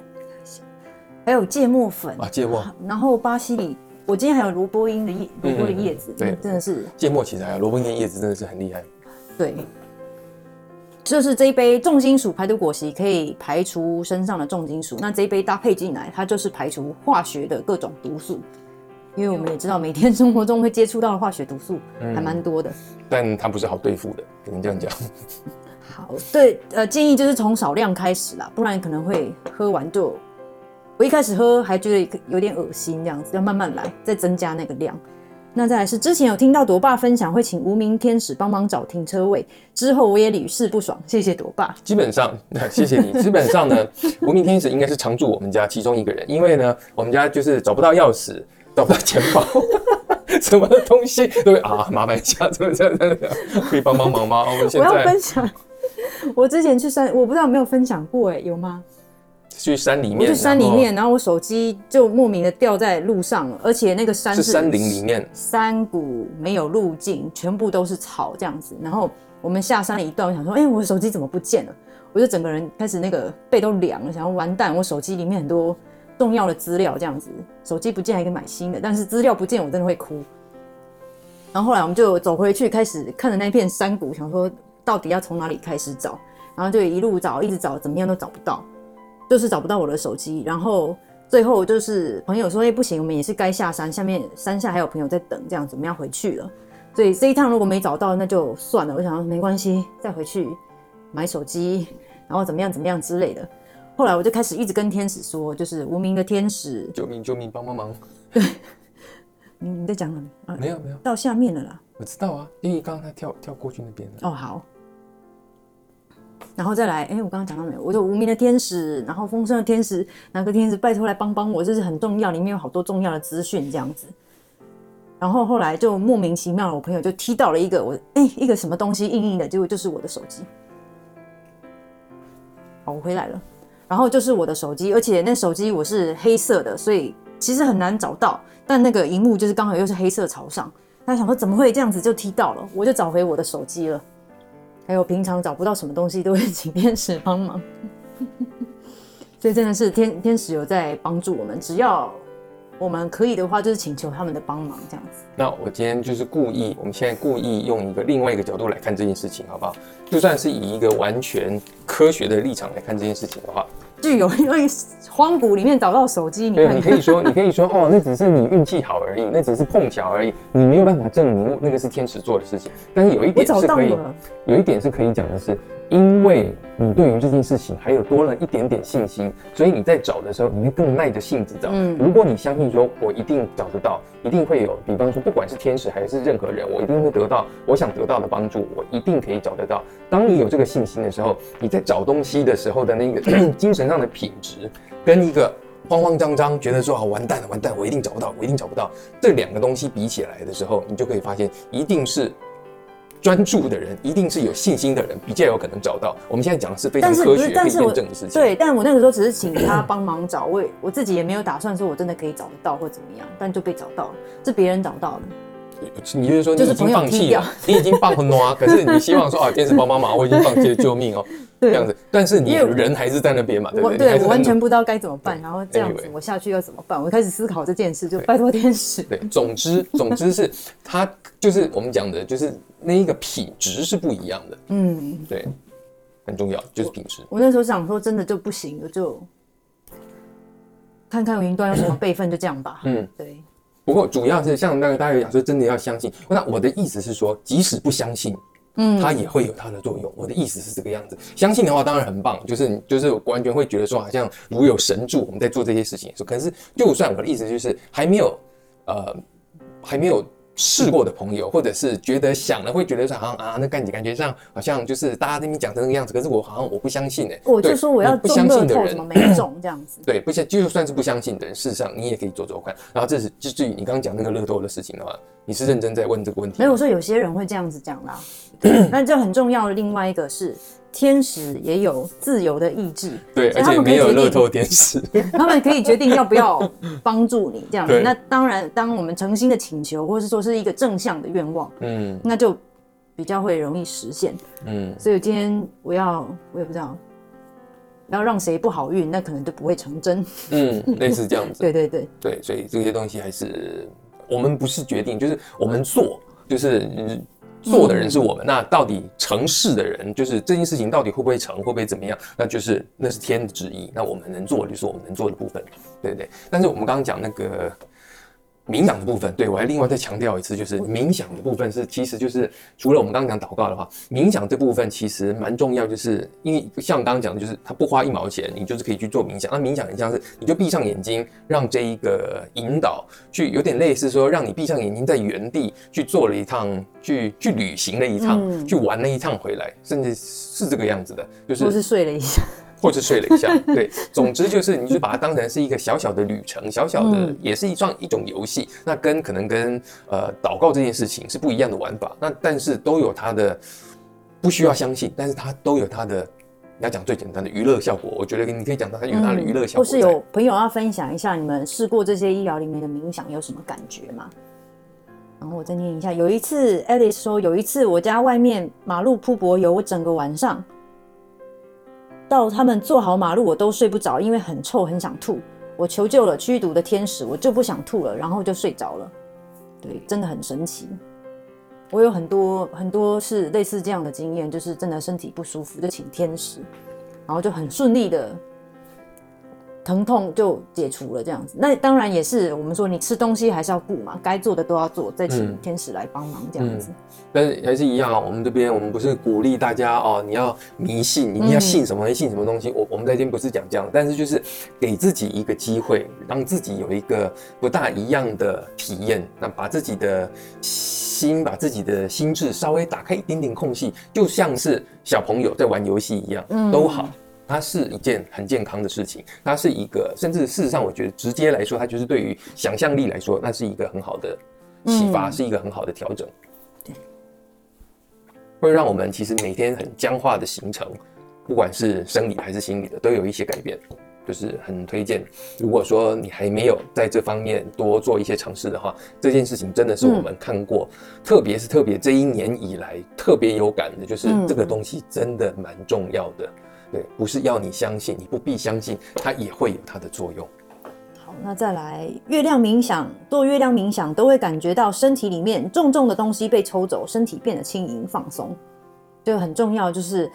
还有芥末粉啊，芥末，然后巴西里。我今天还有萝卜缨的叶，萝卜的叶子，对，真的是芥末其实还有萝卜缨叶子，真的是很厉害。对，就是这一杯重金属排毒果昔可以排除身上的重金属，那这一杯搭配进来，它就是排除化学的各种毒素。因为我们也知道，每天生活中会接触到的化学毒素还蛮多的，但它不是好对付的，只能这样讲。好，对，呃，建议就是从少量开始啦，不然可能会喝完就。我一开始喝还觉得有点恶心，这样子要慢慢来，再增加那个量。那再来是之前有听到朵爸分享会请无名天使帮忙找停车位，之后我也屡试不爽，谢谢朵爸。基本上，谢谢你。基本上呢，*laughs* 无名天使应该是常驻我们家其中一个人，因为呢，我们家就是找不到钥匙，找不到钱包，*laughs* 什么东西都会啊，麻烦一下，这这这可以帮帮忙吗？我现在我要分享，我之前去山，我不知道有没有分享过，哎，有吗？去山里面，我去山里面，然后我手机就莫名的掉在路上了，而且那个山是山林里面，山谷没有路径，全部都是草这样子。然后我们下山了一段，我想说，哎、欸，我的手机怎么不见了？我就整个人开始那个背都凉了，想要完蛋，我手机里面很多重要的资料这样子，手机不见还可以买新的，但是资料不见我真的会哭。然后后来我们就走回去，开始看着那片山谷，想说到底要从哪里开始找，然后就一路找，一直找，怎么样都找不到。就是找不到我的手机，然后最后就是朋友说：“哎，不行，我们也是该下山，下面山下还有朋友在等，这样子我们要回去了。所以这一趟如果没找到，那就算了。我想说没关系，再回去买手机，然后怎么样怎么样之类的。后来我就开始一直跟天使说，就是无名的天使，救命救命，帮帮忙！对，你你在讲什么？啊，没有没有，到下面了啦。我知道啊，因为刚刚他跳跳过去那边了。哦，好。然后再来，哎，我刚刚讲到没有？我就无名的天使，然后丰盛的天使，哪个天使拜托来帮帮我？这是很重要，里面有好多重要的资讯这样子。然后后来就莫名其妙，我朋友就踢到了一个我，哎，一个什么东西硬硬的，结果就是我的手机。好，我回来了。然后就是我的手机，而且那手机我是黑色的，所以其实很难找到。但那个荧幕就是刚好又是黑色朝上。他想说怎么会这样子就踢到了？我就找回我的手机了。还有平常找不到什么东西，都会请天使帮忙，所以真的是天天使有在帮助我们。只要我们可以的话，就是请求他们的帮忙这样子。那我今天就是故意，我们现在故意用一个另外一个角度来看这件事情，好不好？就算是以一个完全科学的立场来看这件事情的话。具有因为荒谷里面找到手机，对，你可以说，你可以说，哦，那只是你运气好而已，那只是碰巧而已，你没有办法证明那个是天使做的事情。但是有一点是可以，有一点是可以讲的是，因为你对于这件事情还有多了一点点信心，所以你在找的时候，你会更耐着性子找。嗯，如果你相信说，我一定找得到，一定会有，比方说，不管是天使还是任何人，我一定会得到我想得到的帮助，我一定可以找得到。当你有这个信心的时候，你在找东西的时候的那个 *clears throat* 精神上的品质，跟一个慌慌张张觉得说啊，完蛋了，完蛋，我一定找不到，我一定找不到，这两个东西比起来的时候，你就可以发现，一定是。专注的人一定是有信心的人，比较有可能找到。我们现在讲的是非常科学、可以验证的事情。对，但我那个时候只是请他帮忙找，我我自己也没有打算说我真的可以找得到或怎么样，但就被找到了，是别人找到的。你就是说你已经放弃了，你已经放啊，可是你希望说啊，天使帮帮忙，我已经放弃了，救命哦，*laughs* 这样子。但是你人还是在那边嘛，对不对？对，我完全不知道该怎么办，然后这样子我下去要怎么办？我开始思考这件事，就拜托天使。对，总之总之是他就是我们讲的，就是。那一个品质是不一样的，嗯，对，很重要，就是品质。我那时候想说，真的就不行了，就看看云端有什么备份，就这样吧。嗯，对。不过主要是像那个大家讲说，真的要相信。那我的意思是说，即使不相信，嗯，它也会有它的作用。我的意思是这个样子。相信的话当然很棒，就是就是完全会觉得说，好像如有神助，我们在做这些事情的时候。可是，就算我的意思就是还没有，呃，还没有。试过的朋友，或者是觉得想了会觉得说好像啊，那感觉感觉上好像就是大家那边讲成那个样子，可是我好像我不相信哎、欸，我就说我要不相信的人怎么没中这样子？*clears throat* 对，不相就算是不相信的人，事实上你也可以做做看。然后这是就至于你刚刚讲那个乐透的事情的话，你是认真在问这个问题？没有，我说有些人会这样子讲啦，*clears throat* 那这很重要的另外一个是。天使也有自由的意志，对，而且没有乐透天使，*laughs* 他们可以决定要不要帮助你这样子。那当然，当我们诚心的请求，或是说是一个正向的愿望，嗯，那就比较会容易实现，嗯。所以今天我要，我也不知道要让谁不好运，那可能就不会成真，嗯，类似这样子。*laughs* 对对对对，所以这些东西还是我们不是决定，就是我们做，就是。做的人是我们，那到底成事的人，就是这件事情到底会不会成，会不会怎么样？那就是那是天的旨意，那我们能做的就是我们能做的部分，对不对？但是我们刚刚讲那个。冥想的部分，对，我还另外再强调一次，就是冥想的部分是，其实就是除了我们刚刚讲祷告的话，冥想这部分其实蛮重要，就是因为像刚刚讲的，就是它不花一毛钱，你就是可以去做冥想。那冥想很像是，你就闭上眼睛，让这一个引导去，有点类似说，让你闭上眼睛，在原地去做了一趟，去去旅行了一趟，嗯、去玩了一趟回来，甚至是这个样子的，就是睡了一下。或者睡了一下，*laughs* 对，总之就是，你就把它当成是一个小小的旅程，小小的也是一种一种游戏。那跟可能跟呃祷告这件事情是不一样的玩法。那但是都有它的不需要相信，但是它都有它的，你要讲最简单的娱乐效果。我觉得你可以讲到它有它的娱乐效果。或是有朋友要分享一下，你们试过这些医疗里面的冥想有什么感觉吗？然后我再念一下，有一次 Alice 说，有一次我家外面马路铺柏油，我整个晚上。到他们做好马路，我都睡不着，因为很臭，很想吐。我求救了驱毒的天使，我就不想吐了，然后就睡着了。对，真的很神奇。我有很多很多是类似这样的经验，就是真的身体不舒服就请天使，然后就很顺利的。疼痛就解除了，这样子。那当然也是我们说，你吃东西还是要顾嘛，该做的都要做，再请天使来帮忙这样子。嗯嗯、但是还是一样啊，我们这边我们不是鼓励大家哦，你要迷信，你要信什么，嗯、信什么东西。我我们在这边不是讲这样，但是就是给自己一个机会，让自己有一个不大一样的体验。那把自己的心，把自己的心智稍微打开一点点空隙，就像是小朋友在玩游戏一样，嗯，都好。它是一件很健康的事情，它是一个，甚至事实上，我觉得直接来说，它就是对于想象力来说，那是一个很好的启发，嗯、是一个很好的调整。对，会让我们其实每天很僵化的行程，不管是生理还是心理的，都有一些改变，就是很推荐。如果说你还没有在这方面多做一些尝试的话，这件事情真的是我们看过，嗯、特别是特别这一年以来特别有感的，就是这个东西真的蛮重要的。对，不是要你相信，你不必相信，它也会有它的作用。好，那再来月亮冥想，做月亮冥想都会感觉到身体里面重重的东西被抽走，身体变得轻盈放松。这个很重要，就是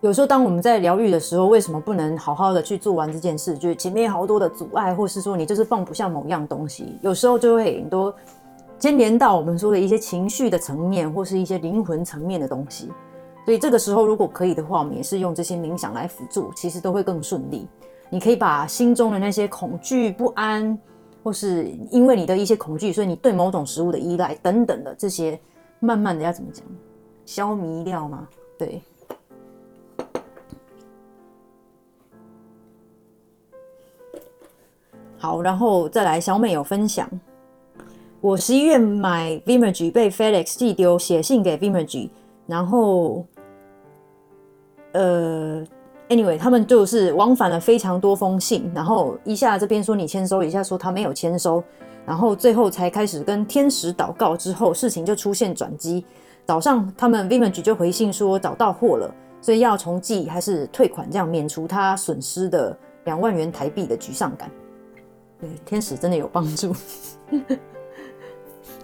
有时候当我们在疗愈的时候，为什么不能好好的去做完这件事？就是前面好多的阻碍，或是说你就是放不下某样东西，有时候就会很多牵连到我们说的一些情绪的层面，或是一些灵魂层面的东西。所以这个时候如果可以的话，我们也是用这些冥想来辅助，其实都会更顺利。你可以把心中的那些恐惧、不安，或是因为你的一些恐惧，所以你对某种食物的依赖等等的这些，慢慢的要怎么讲，消弭掉吗？对。好，然后再来，小美有分享，我十一月买 Vimergy 被 FedEx 寄丢，写信给 Vimergy，然后，呃。Anyway，他们就是往返了非常多封信，然后一下这边说你签收，一下说他没有签收，然后最后才开始跟天使祷告之后，事情就出现转机。早上他们 Vimage 就回信说找到货了，所以要重寄还是退款，这样免除他损失的两万元台币的沮丧感。对，天使真的有帮助。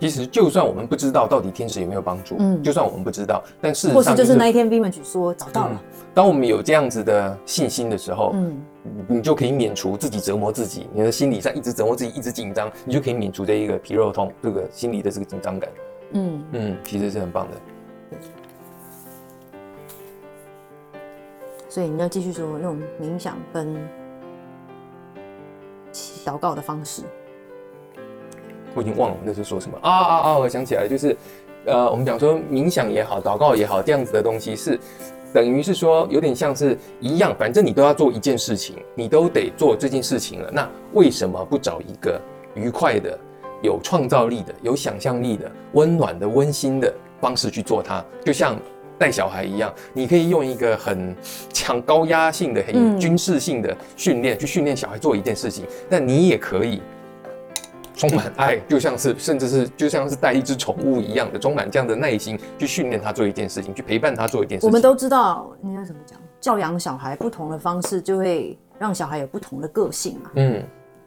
其实，就算我们不知道到底天使有没有帮助，嗯，就算我们不知道，但事实上、就是，或是就是那一天 Vimage 说找到了。嗯当我们有这样子的信心的时候，嗯，你就可以免除自己折磨自己，你的心理上一直折磨自己，一直紧张，你就可以免除这一个皮肉痛，这个心理的这个紧张感。嗯嗯，其实是很棒的。所以你要继续说用冥想跟祷告的方式。我已经忘了我那时候说什么啊啊啊！我想起来了，就是呃，我们讲说冥想也好，祷告也好，这样子的东西是。等于是说，有点像是一样，反正你都要做一件事情，你都得做这件事情了。那为什么不找一个愉快的、有创造力的、有想象力的、温暖的、温馨的方式去做它？就像带小孩一样，你可以用一个很强、高压性的、很军事性的训练去训练小孩做一件事情，但你也可以。充满 *laughs* 爱，就像是，甚至是就像是带一只宠物一样的，充满这样的耐心去训练他做一件事情，去陪伴他做一件事情。我们都知道，你要怎么讲？教养小孩不同的方式，就会让小孩有不同的个性嘛。嗯，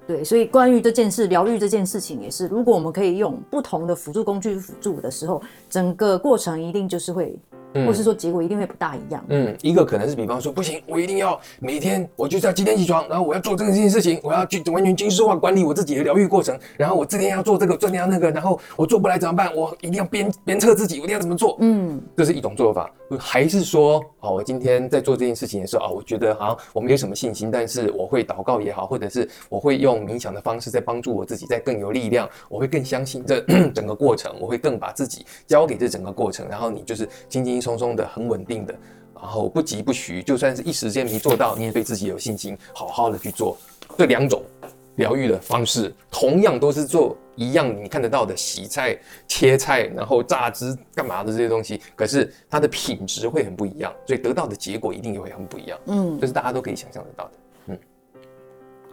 对。所以关于这件事，疗愈这件事情也是，如果我们可以用不同的辅助工具辅助的时候，整个过程一定就是会。或是说结果一定会不大一样。嗯，一个可能是比方说，不行，我一定要每天我就是要几点起床，然后我要做这件事情，我要去完全军事化管理我自己的疗愈过程，然后我这天要做这个，这天要那个，然后我做不来怎么办？我一定要鞭鞭策自己，我一定要怎么做？嗯，这是一种做法。还是说，哦，我今天在做这件事情的时候啊，我觉得好像我没有什么信心，但是我会祷告也好，或者是我会用冥想的方式在帮助我自己，在更有力量，我会更相信这整个过程，我会更把自己交给这整个过程，然后你就是轻轻松松的，很稳定的，然后不急不徐，就算是一时间没做到，你也对自己有信心，好好的去做。这两种疗愈的方式，同样都是做。一样，你看得到的洗菜、切菜，然后榨汁干嘛的这些东西，可是它的品质会很不一样，所以得到的结果一定也会很不一样。嗯，这是大家都可以想象得到的。嗯，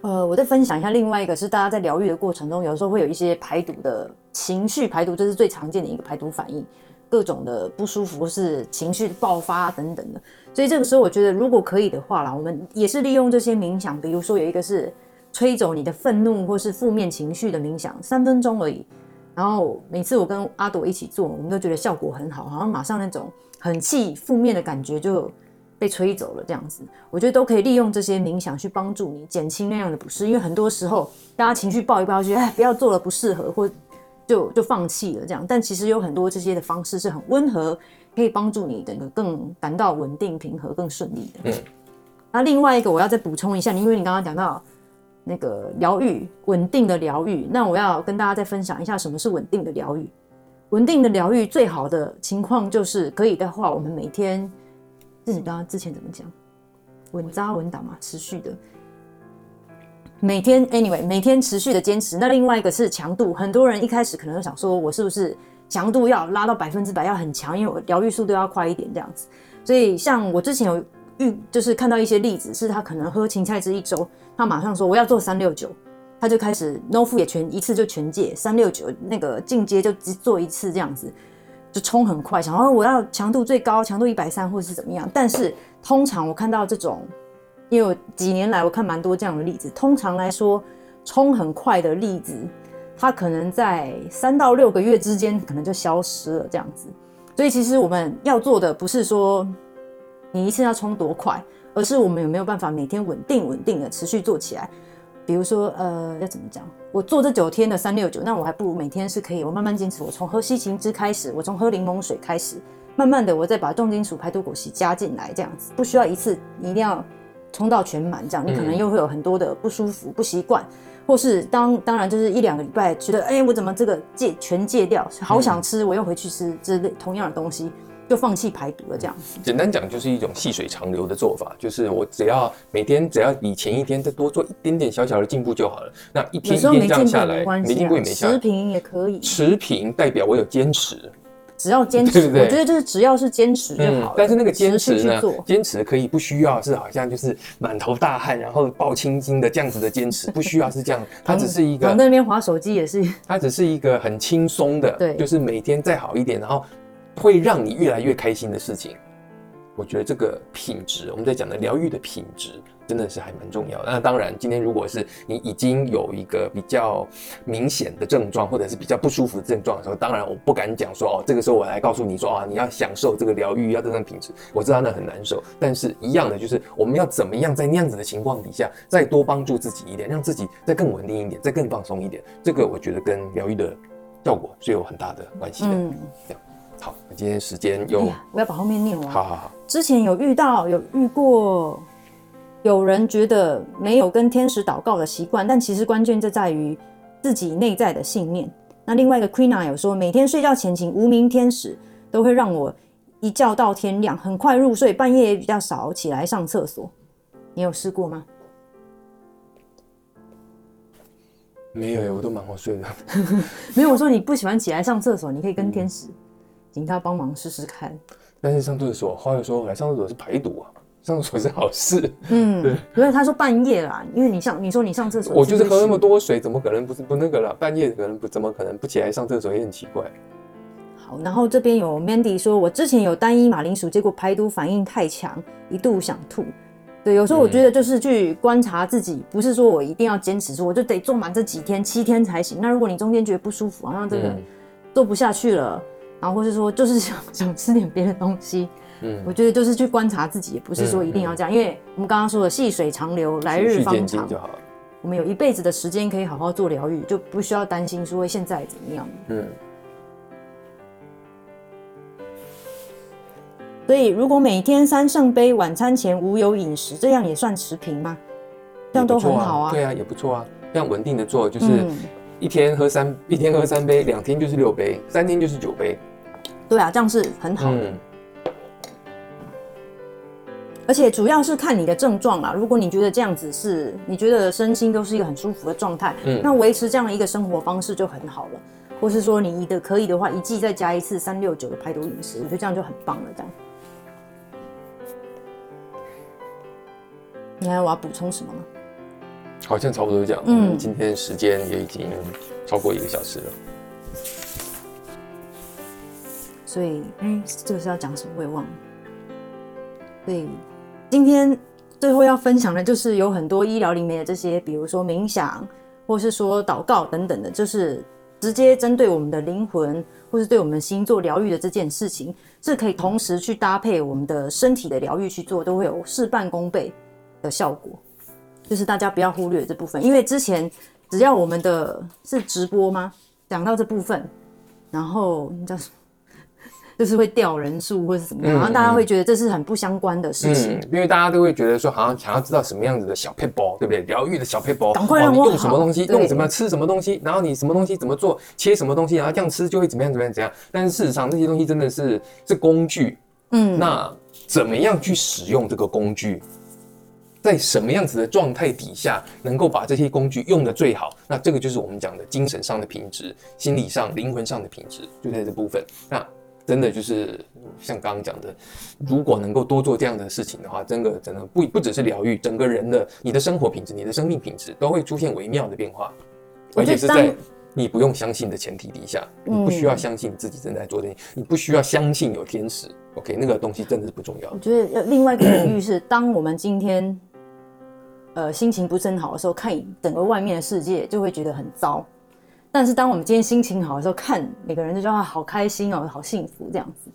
呃，我再分享一下另外一个，是大家在疗愈的过程中，有时候会有一些排毒的情绪排毒，这是最常见的一个排毒反应，各种的不舒服是情绪爆发等等的。所以这个时候，我觉得如果可以的话啦，我们也是利用这些冥想，比如说有一个是。吹走你的愤怒或是负面情绪的冥想，三分钟而已。然后每次我跟阿朵一起做，我们都觉得效果很好，好像马上那种很气、负面的感觉就被吹走了。这样子，我觉得都可以利用这些冥想去帮助你减轻那样的不适。因为很多时候大家情绪爆一爆，觉得哎不要做了，不适合，或就就放弃了这样。但其实有很多这些的方式是很温和，可以帮助你整个更感到稳定、平和、更顺利的。嗯。那另外一个我要再补充一下，因为你刚刚讲到。那个疗愈，稳定的疗愈。那我要跟大家再分享一下什么是稳定的疗愈。稳定的疗愈最好的情况就是，可以的话，我们每天，是你刚刚之前怎么讲？稳扎稳打嘛，持续的。每天，anyway，每天持续的坚持。那另外一个是强度，很多人一开始可能想说，我是不是强度要拉到百分之百，要很强，因为我疗愈速度要快一点这样子。所以像我之前有遇。就是看到一些例子，是他可能喝芹菜汁一周，他马上说我要做三六九，他就开始 no f 也全一次就全戒三六九，那个进阶就只做一次这样子，就冲很快，想哦我要强度最高，强度一百三或者是怎么样。但是通常我看到这种，因为几年来我看蛮多这样的例子，通常来说冲很快的例子，它可能在三到六个月之间可能就消失了这样子。所以其实我们要做的不是说。你一次要冲多快，而是我们有没有办法每天稳定稳定的持续做起来？比如说，呃，要怎么讲？我做这九天的三六九，那我还不如每天是可以，我慢慢坚持。我从喝西芹汁开始，我从喝柠檬水开始，慢慢的我再把重金属排毒果昔加进来，这样子不需要一次你一定要冲到全满，这样你可能又会有很多的不舒服、不习惯，或是当当然就是一两个礼拜觉得，哎、欸，我怎么这个戒全戒掉，好想吃，我又回去吃这类同样的东西。就放弃排毒了，这样子。简单讲，就是一种细水长流的做法，就是我只要每天只要比前一天再多做一点点小小的进步就好了。那一天一天这样下来，没进步也没下来。持平也可以。持平代表我有坚持，只要坚持，我觉得就是只要是坚持就好了。但是那个坚持呢，坚持可以不需要是好像就是满头大汗，然后抱青筋的这样子的坚持，*laughs* 不需要是这样。它只是一个。那边划手机也是。*laughs* 它只是一个很轻松的，对，就是每天再好一点，然后。会让你越来越开心的事情，我觉得这个品质，我们在讲的疗愈的品质，真的是还蛮重要的。那当然，今天如果是你已经有一个比较明显的症状，或者是比较不舒服的症状的时候，当然我不敢讲说哦，这个时候我来告诉你说啊，你要享受这个疗愈，要这种品质。我知道那很难受，但是一样的，就是我们要怎么样在那样子的情况底下，再多帮助自己一点，让自己再更稳定一点，再更放松一点。这个我觉得跟疗愈的效果是有很大的关系的。嗯，这样。好，今天时间有、哎，我要把后面念完。好好好。之前有遇到，有遇过，有人觉得没有跟天使祷告的习惯，但其实关键就在于自己内在的信念。那另外一个 Queena 有说，每天睡觉前请无名天使，都会让我一觉到天亮，很快入睡，半夜也比较少起来上厕所。你有试过吗？没有，我都蛮好睡的。*laughs* 没有，我说你不喜欢起来上厕所，你可以跟天使。嗯请他帮忙试试看，但是上厕所，话又说来上厕所是排毒啊，上厕所是好事。嗯，*laughs* 对。因为他说半夜啦，因为你上你说你上厕所，我就是喝那么多水，怎么可能不是不那个了？半夜可能不怎么可能不起来上厕所也很奇怪。好，然后这边有 Mandy 说，我之前有单一马铃薯，结果排毒反应太强，一度想吐。对，有时候我觉得就是去观察自己，不是说我一定要坚持说我就得做满这几天七天才行。那如果你中间觉得不舒服，好像这个做不下去了。然后或是说，就是想 *laughs* 想吃点别的东西，嗯，我觉得就是去观察自己，也不是说一定要这样，嗯嗯、因为我们刚刚说的细水长流，来日方长就好了。我们有一辈子的时间可以好好做疗愈，就不需要担心说现在怎么样。嗯。所以，如果每天三圣杯，晚餐前无油饮食，这样也算持平吗？这样都很好啊。对啊，也不错啊。这样稳定的做，就是。嗯一天喝三，一天喝三杯，两天就是六杯，三天就是九杯。对啊，这样是很好的。嗯。而且主要是看你的症状啦。如果你觉得这样子是，你觉得身心都是一个很舒服的状态，嗯，那维持这样的一个生活方式就很好了。或是说你的可以的话，一季再加一次三六九的排毒饮食，我觉得这样就很棒了。这样。你还有我要补充什么吗？好像差不多这样。嗯，今天时间也已经超过一个小时了。所以，哎，这个是要讲什么？我也忘了。所以，今天最后要分享的就是有很多医疗里面的这些，比如说冥想，或是说祷告等等的，就是直接针对我们的灵魂，或是对我们心做疗愈的这件事情，是可以同时去搭配我们的身体的疗愈去做，都会有事半功倍的效果。就是大家不要忽略这部分，因为之前只要我们的是直播吗？讲到这部分，然后叫什么，就是会掉人数或者怎么样，然后大家会觉得这是很不相关的事情，嗯，因为大家都会觉得说，好像想要知道什么样子的小撇步，对不对？疗愈的小撇步，赶快让我用什么东西，用什么吃什么东西，然后你什么东西怎么做，切什么东西，然后这样吃就会怎么样怎么样怎样。但是事实上，这些东西真的是是工具，嗯，那怎么样去使用这个工具？在什么样子的状态底下，能够把这些工具用的最好？那这个就是我们讲的精神上的品质、心理上、灵魂上的品质，就在这部分。那真的就是像刚刚讲的，如果能够多做这样的事情的话，真的真的不不只是疗愈，整个人的你的生活品质、你的生命品质都会出现微妙的变化，而且是在你不用相信的前提底下，你不需要相信自己正在做这些，你不需要相信有天使。OK，那个东西真的是不重要。我觉得另外一个领域是，当我们今天。呃，心情不是很好的时候，看整个外面的世界就会觉得很糟。但是当我们今天心情好的时候，看每个人就觉得好开心哦，好幸福这样子。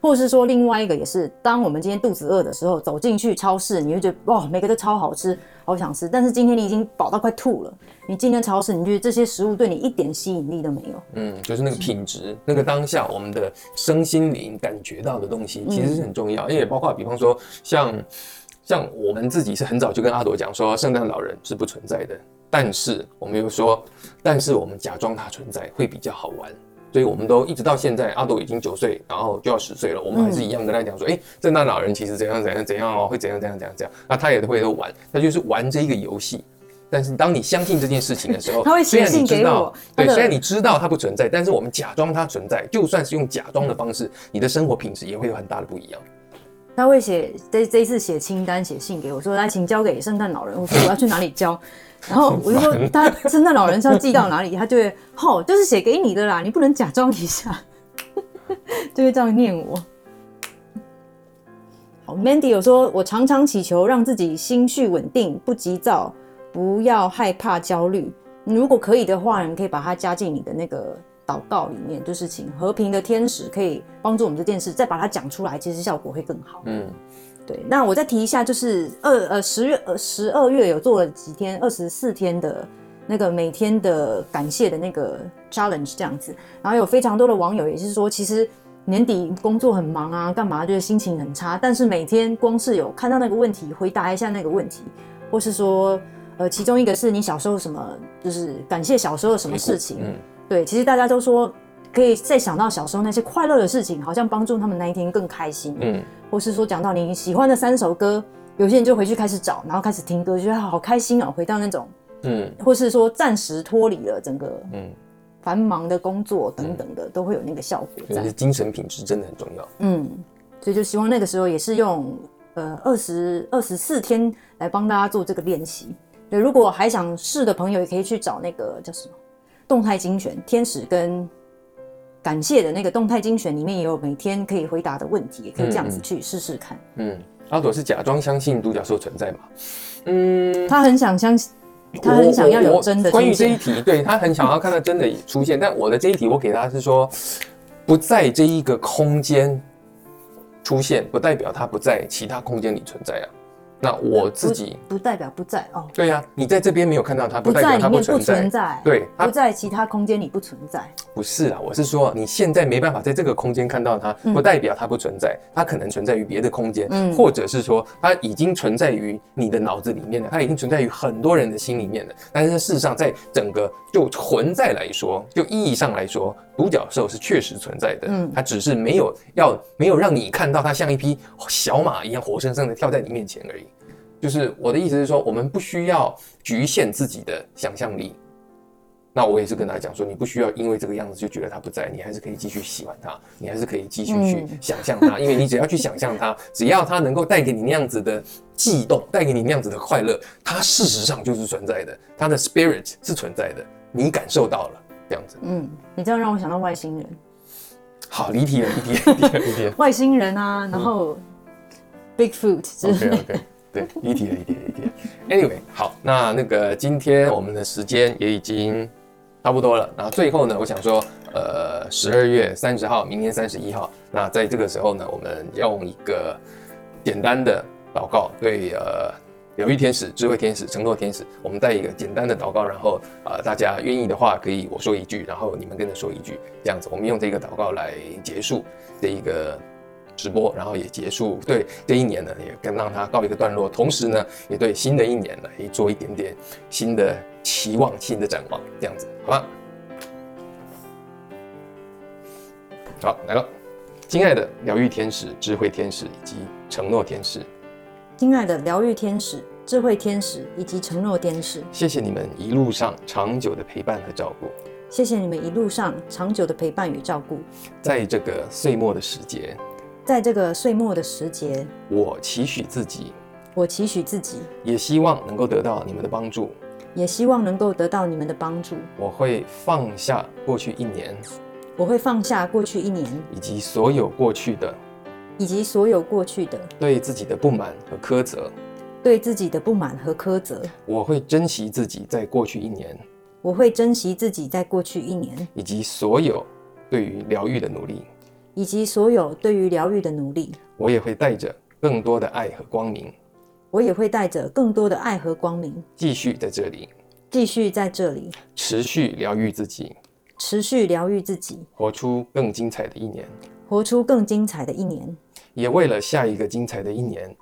或者是说另外一个也是，当我们今天肚子饿的时候，走进去超市，你会觉得哇，每个都超好吃，好想吃。但是今天你已经饱到快吐了，你进了超市，你觉得这些食物对你一点吸引力都没有。嗯，就是那个品质，那个当下我们的身心灵感觉到的东西，其实是很重要。因为包括比方说像像我们自己是很早就跟阿朵讲说，圣诞老人是不存在的，但是我们又说，但是我们假装它存在会比较好玩。所以我们都一直到现在，阿朵已经九岁，然后就要十岁了。我们还是一样跟他讲说，哎、嗯，圣诞老人其实怎样怎样怎样哦，会怎样怎样怎样怎样。那他也会都玩，他就是玩这一个游戏。但是当你相信这件事情的时候，*laughs* 他会写信给我。对，虽然你知道它不存在，但是我们假装它存在，就算是用假装的方式，你的生活品质也会有很大的不一样。他会写这这一次写清单，写信给我说，来，请交给圣诞老人。我说我要去哪里交？然后我就说，*laughs* 他圣诞老人是要寄到哪里？他就会，吼、哦，就是写给你的啦，你不能假装一下，*laughs* 就会这样念我。好，Mandy 有说，我常常祈求让自己心绪稳定，不急躁，不要害怕焦虑。如果可以的话，你可以把它加进你的那个祷告里面，就是请和平的天使可以帮助我们这件事，再把它讲出来，其实效果会更好。嗯。对，那我再提一下，就是二呃十月呃十二月有做了几天二十四天的那个每天的感谢的那个 challenge 这样子，然后有非常多的网友也是说，其实年底工作很忙啊，干嘛就是心情很差，但是每天光是有看到那个问题，回答一下那个问题，或是说呃其中一个是你小时候什么，就是感谢小时候的什么事情，嗯，对，其实大家都说。可以再想到小时候那些快乐的事情，好像帮助他们那一天更开心。嗯，或是说讲到你喜欢的三首歌，有些人就回去开始找，然后开始听歌，觉得好开心哦，回到那种，嗯，或是说暂时脱离了整个嗯繁忙的工作等等的，嗯、都会有那个效果。就是精神品质真的很重要。嗯，所以就希望那个时候也是用呃二十二十四天来帮大家做这个练习。对，如果还想试的朋友，也可以去找那个叫什么动态精选天使跟。感谢的那个动态精选里面也有每天可以回答的问题，也可以这样子去试试看。嗯，阿朵是假装相信独角兽存在吗？嗯，他很想相信，他很想要有真的。关于这一题，对，他很想要看到真的出现。但我的这一题，我给他是说，不在这一个空间出现，不代表他不在其他空间里存在啊。那我自己不，不代表不在哦。对呀、啊，你在这边没有看到它，不代表它不存在。对，它不在其他空间里不存在。不是啊，我是说你现在没办法在这个空间看到它，不代表它不存在。它可能存在于别的空间，嗯，或者是说它已经存在于你的脑子里面了，它已经存在于很多人的心里面了。但是事实上，在整个就存在来说，就意义上来说，独角兽是确实存在的。嗯，它只是没有要没有让你看到它像一匹小马一样活生生的跳在你面前而已。就是我的意思是说，我们不需要局限自己的想象力。那我也是跟他讲说，你不需要因为这个样子就觉得他不在，你还是可以继续喜欢他，你还是可以继续去想象他，因为你只要去想象他，只要他能够带给你那样子的悸动，带给你那样子的快乐，他事实上就是存在的，他的 spirit 是存在的，你感受到了这样子。嗯，你这样让我想到外星人。好，离题了，离题了，离题了，离题了。*laughs* 外星人啊，然后 Bigfoot 之类的。Okay, okay. 对，*laughs* 一体了，一体了，一体了。Anyway，好，那那个今天我们的时间也已经差不多了。那最后呢，我想说，呃，十二月三十号，明天三十一号，那在这个时候呢，我们要用一个简单的祷告，对，呃，疗愈天使、智慧天使、承诺天使，我们带一个简单的祷告，然后呃，大家愿意的话，可以我说一句，然后你们跟着说一句，这样子，我们用这个祷告来结束这一个。直播，然后也结束。对这一年呢，也跟让它告一个段落。同时呢，也对新的一年呢，也做一点点新的期望、新的展望，这样子，好吧？好，来了，亲爱的疗愈天使、智慧天使以及承诺天使，亲爱的疗愈天使、智慧天使以及承诺天使，谢谢你们一路上长久的陪伴和照顾。谢谢你们一路上长久的陪伴与照顾，在这个岁末的时节。在这个岁末的时节，我期许自己，我期许自己，也希望能够得到你们的帮助，也希望能够得到你们的帮助。我会放下过去一年，我会放下过去一年，以及所有过去的，以及所有过去的对自己的不满和苛责，对自己的不满和苛责。我会珍惜自己在过去一年，我会珍惜自己在过去一年，以及所有对于疗愈的努力，以及所有对于疗愈的努力。我也会带着更多的爱和光明，我也会带着更多的爱和光明，继续在这里，继续在这里，持续疗愈自己，持续疗愈自己，活出更精彩的一年，活出更精彩的一年，也为了下一个精彩的一年，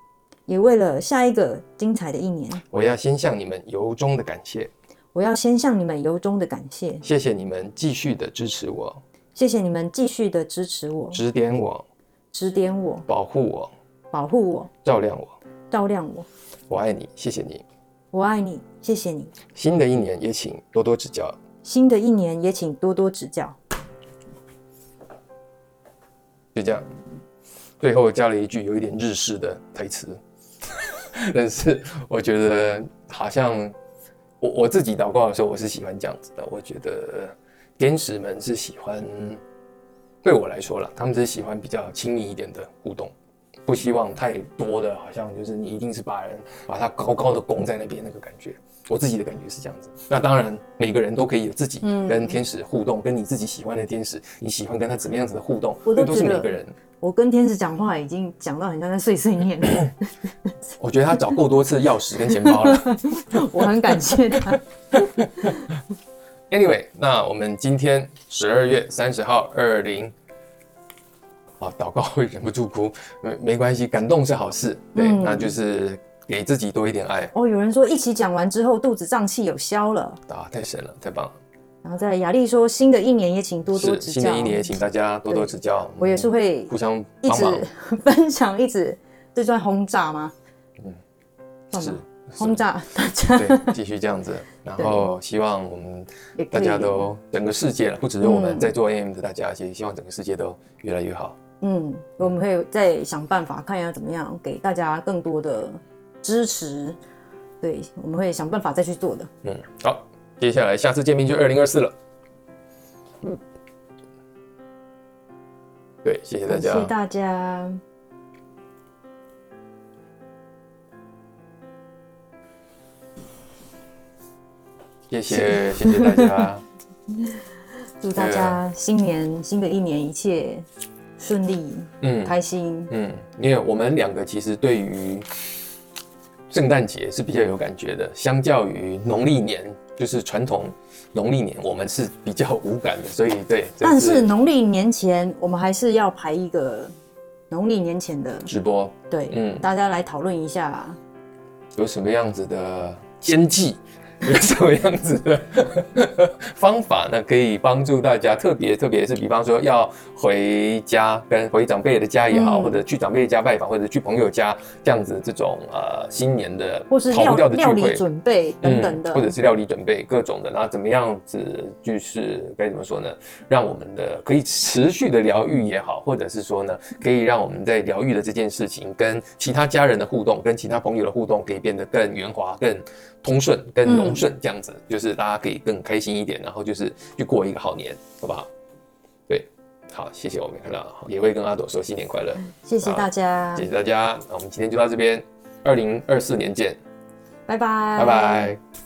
也为了下一个精彩的一年，我要先向你们由衷的感谢。我要先向你们由衷的感谢，谢谢你们继续的支持我，谢谢你们继续的支持我，指点我，指点我，保护我，保护我，照亮我，照亮我。我爱你，谢谢你，我爱你，谢谢你。新的一年也请多多指教，新的一年也请多多指教。就这样，最后加了一句有一点日式的台词，*laughs* 但是我觉得好像。我我自己祷告的时候，我是喜欢这样子的。我觉得天使们是喜欢，对我来说了，他们是喜欢比较亲密一点的互动，不希望太多的，好像就是你一定是把人把他高高的拱在那边那个感觉。我自己的感觉是这样子。那当然，每个人都可以有自己跟天使互动，嗯、跟你自己喜欢的天使，你喜欢跟他怎么样子的互动，这都，都是每个人。我跟天使讲话已经讲到很像在碎碎念。我觉得他找够多次钥匙跟钱包了。*laughs* 我很感谢他。Anyway，那我们今天十二月三十号二零，啊，祷告会忍不住哭，没没关系，感动是好事。对，嗯、那就是给自己多一点爱。哦，有人说一起讲完之后肚子胀气有消了。啊，太神了，太棒了。然后在雅丽说，新的一年也请多多指教。新的一年也请大家多多指教。我也是会互相一直 *laughs* 分享，一直这算轰炸吗？嗯，是轰炸大家。对，继续这样子。*laughs* 然后希望我们大家都整个世界了，不只是我们在做 AM 的大家，其实希望整个世界都越来越好。嗯，我们会再想办法，看一下怎么样给大家更多的支持。对，我们会想办法再去做的。嗯，好。接下来，下次见面就二零二四了。嗯，对，谢谢大家，谢谢大家，谢谢谢谢大家，*laughs* 祝大家新年新的一年一切顺利，嗯，开心，嗯，因为我们两个其实对于圣诞节是比较有感觉的，相较于农历年。就是传统农历年，我们是比较无感的，所以对。但是农历年前，我们还是要排一个农历年前的直播。对，嗯，大家来讨论一下，有什么样子的奸计。有 *laughs* 什么样子的方法呢？可以帮助大家，特别特别是，比方说要回家跟回长辈的家也好，嗯、或者去长辈家拜访，或者去朋友家这样子，这种呃新年的逃不掉的聚会，料理准备等等的、嗯，或者是料理准备各种的，然后怎么样子就是该怎么说呢？让我们的可以持续的疗愈也好，或者是说呢，可以让我们在疗愈的这件事情跟其他家人的互动，跟其他朋友的互动，可以变得更圆滑、更通顺、跟融顺这样子，嗯、就是大家可以更开心一点，然后就是去过一个好年，好不好？对，好，谢谢我们看到，也会跟阿朵说新年快乐，谢谢大家，谢谢大家，那我们今天就到这边，二零二四年见，拜拜，拜拜。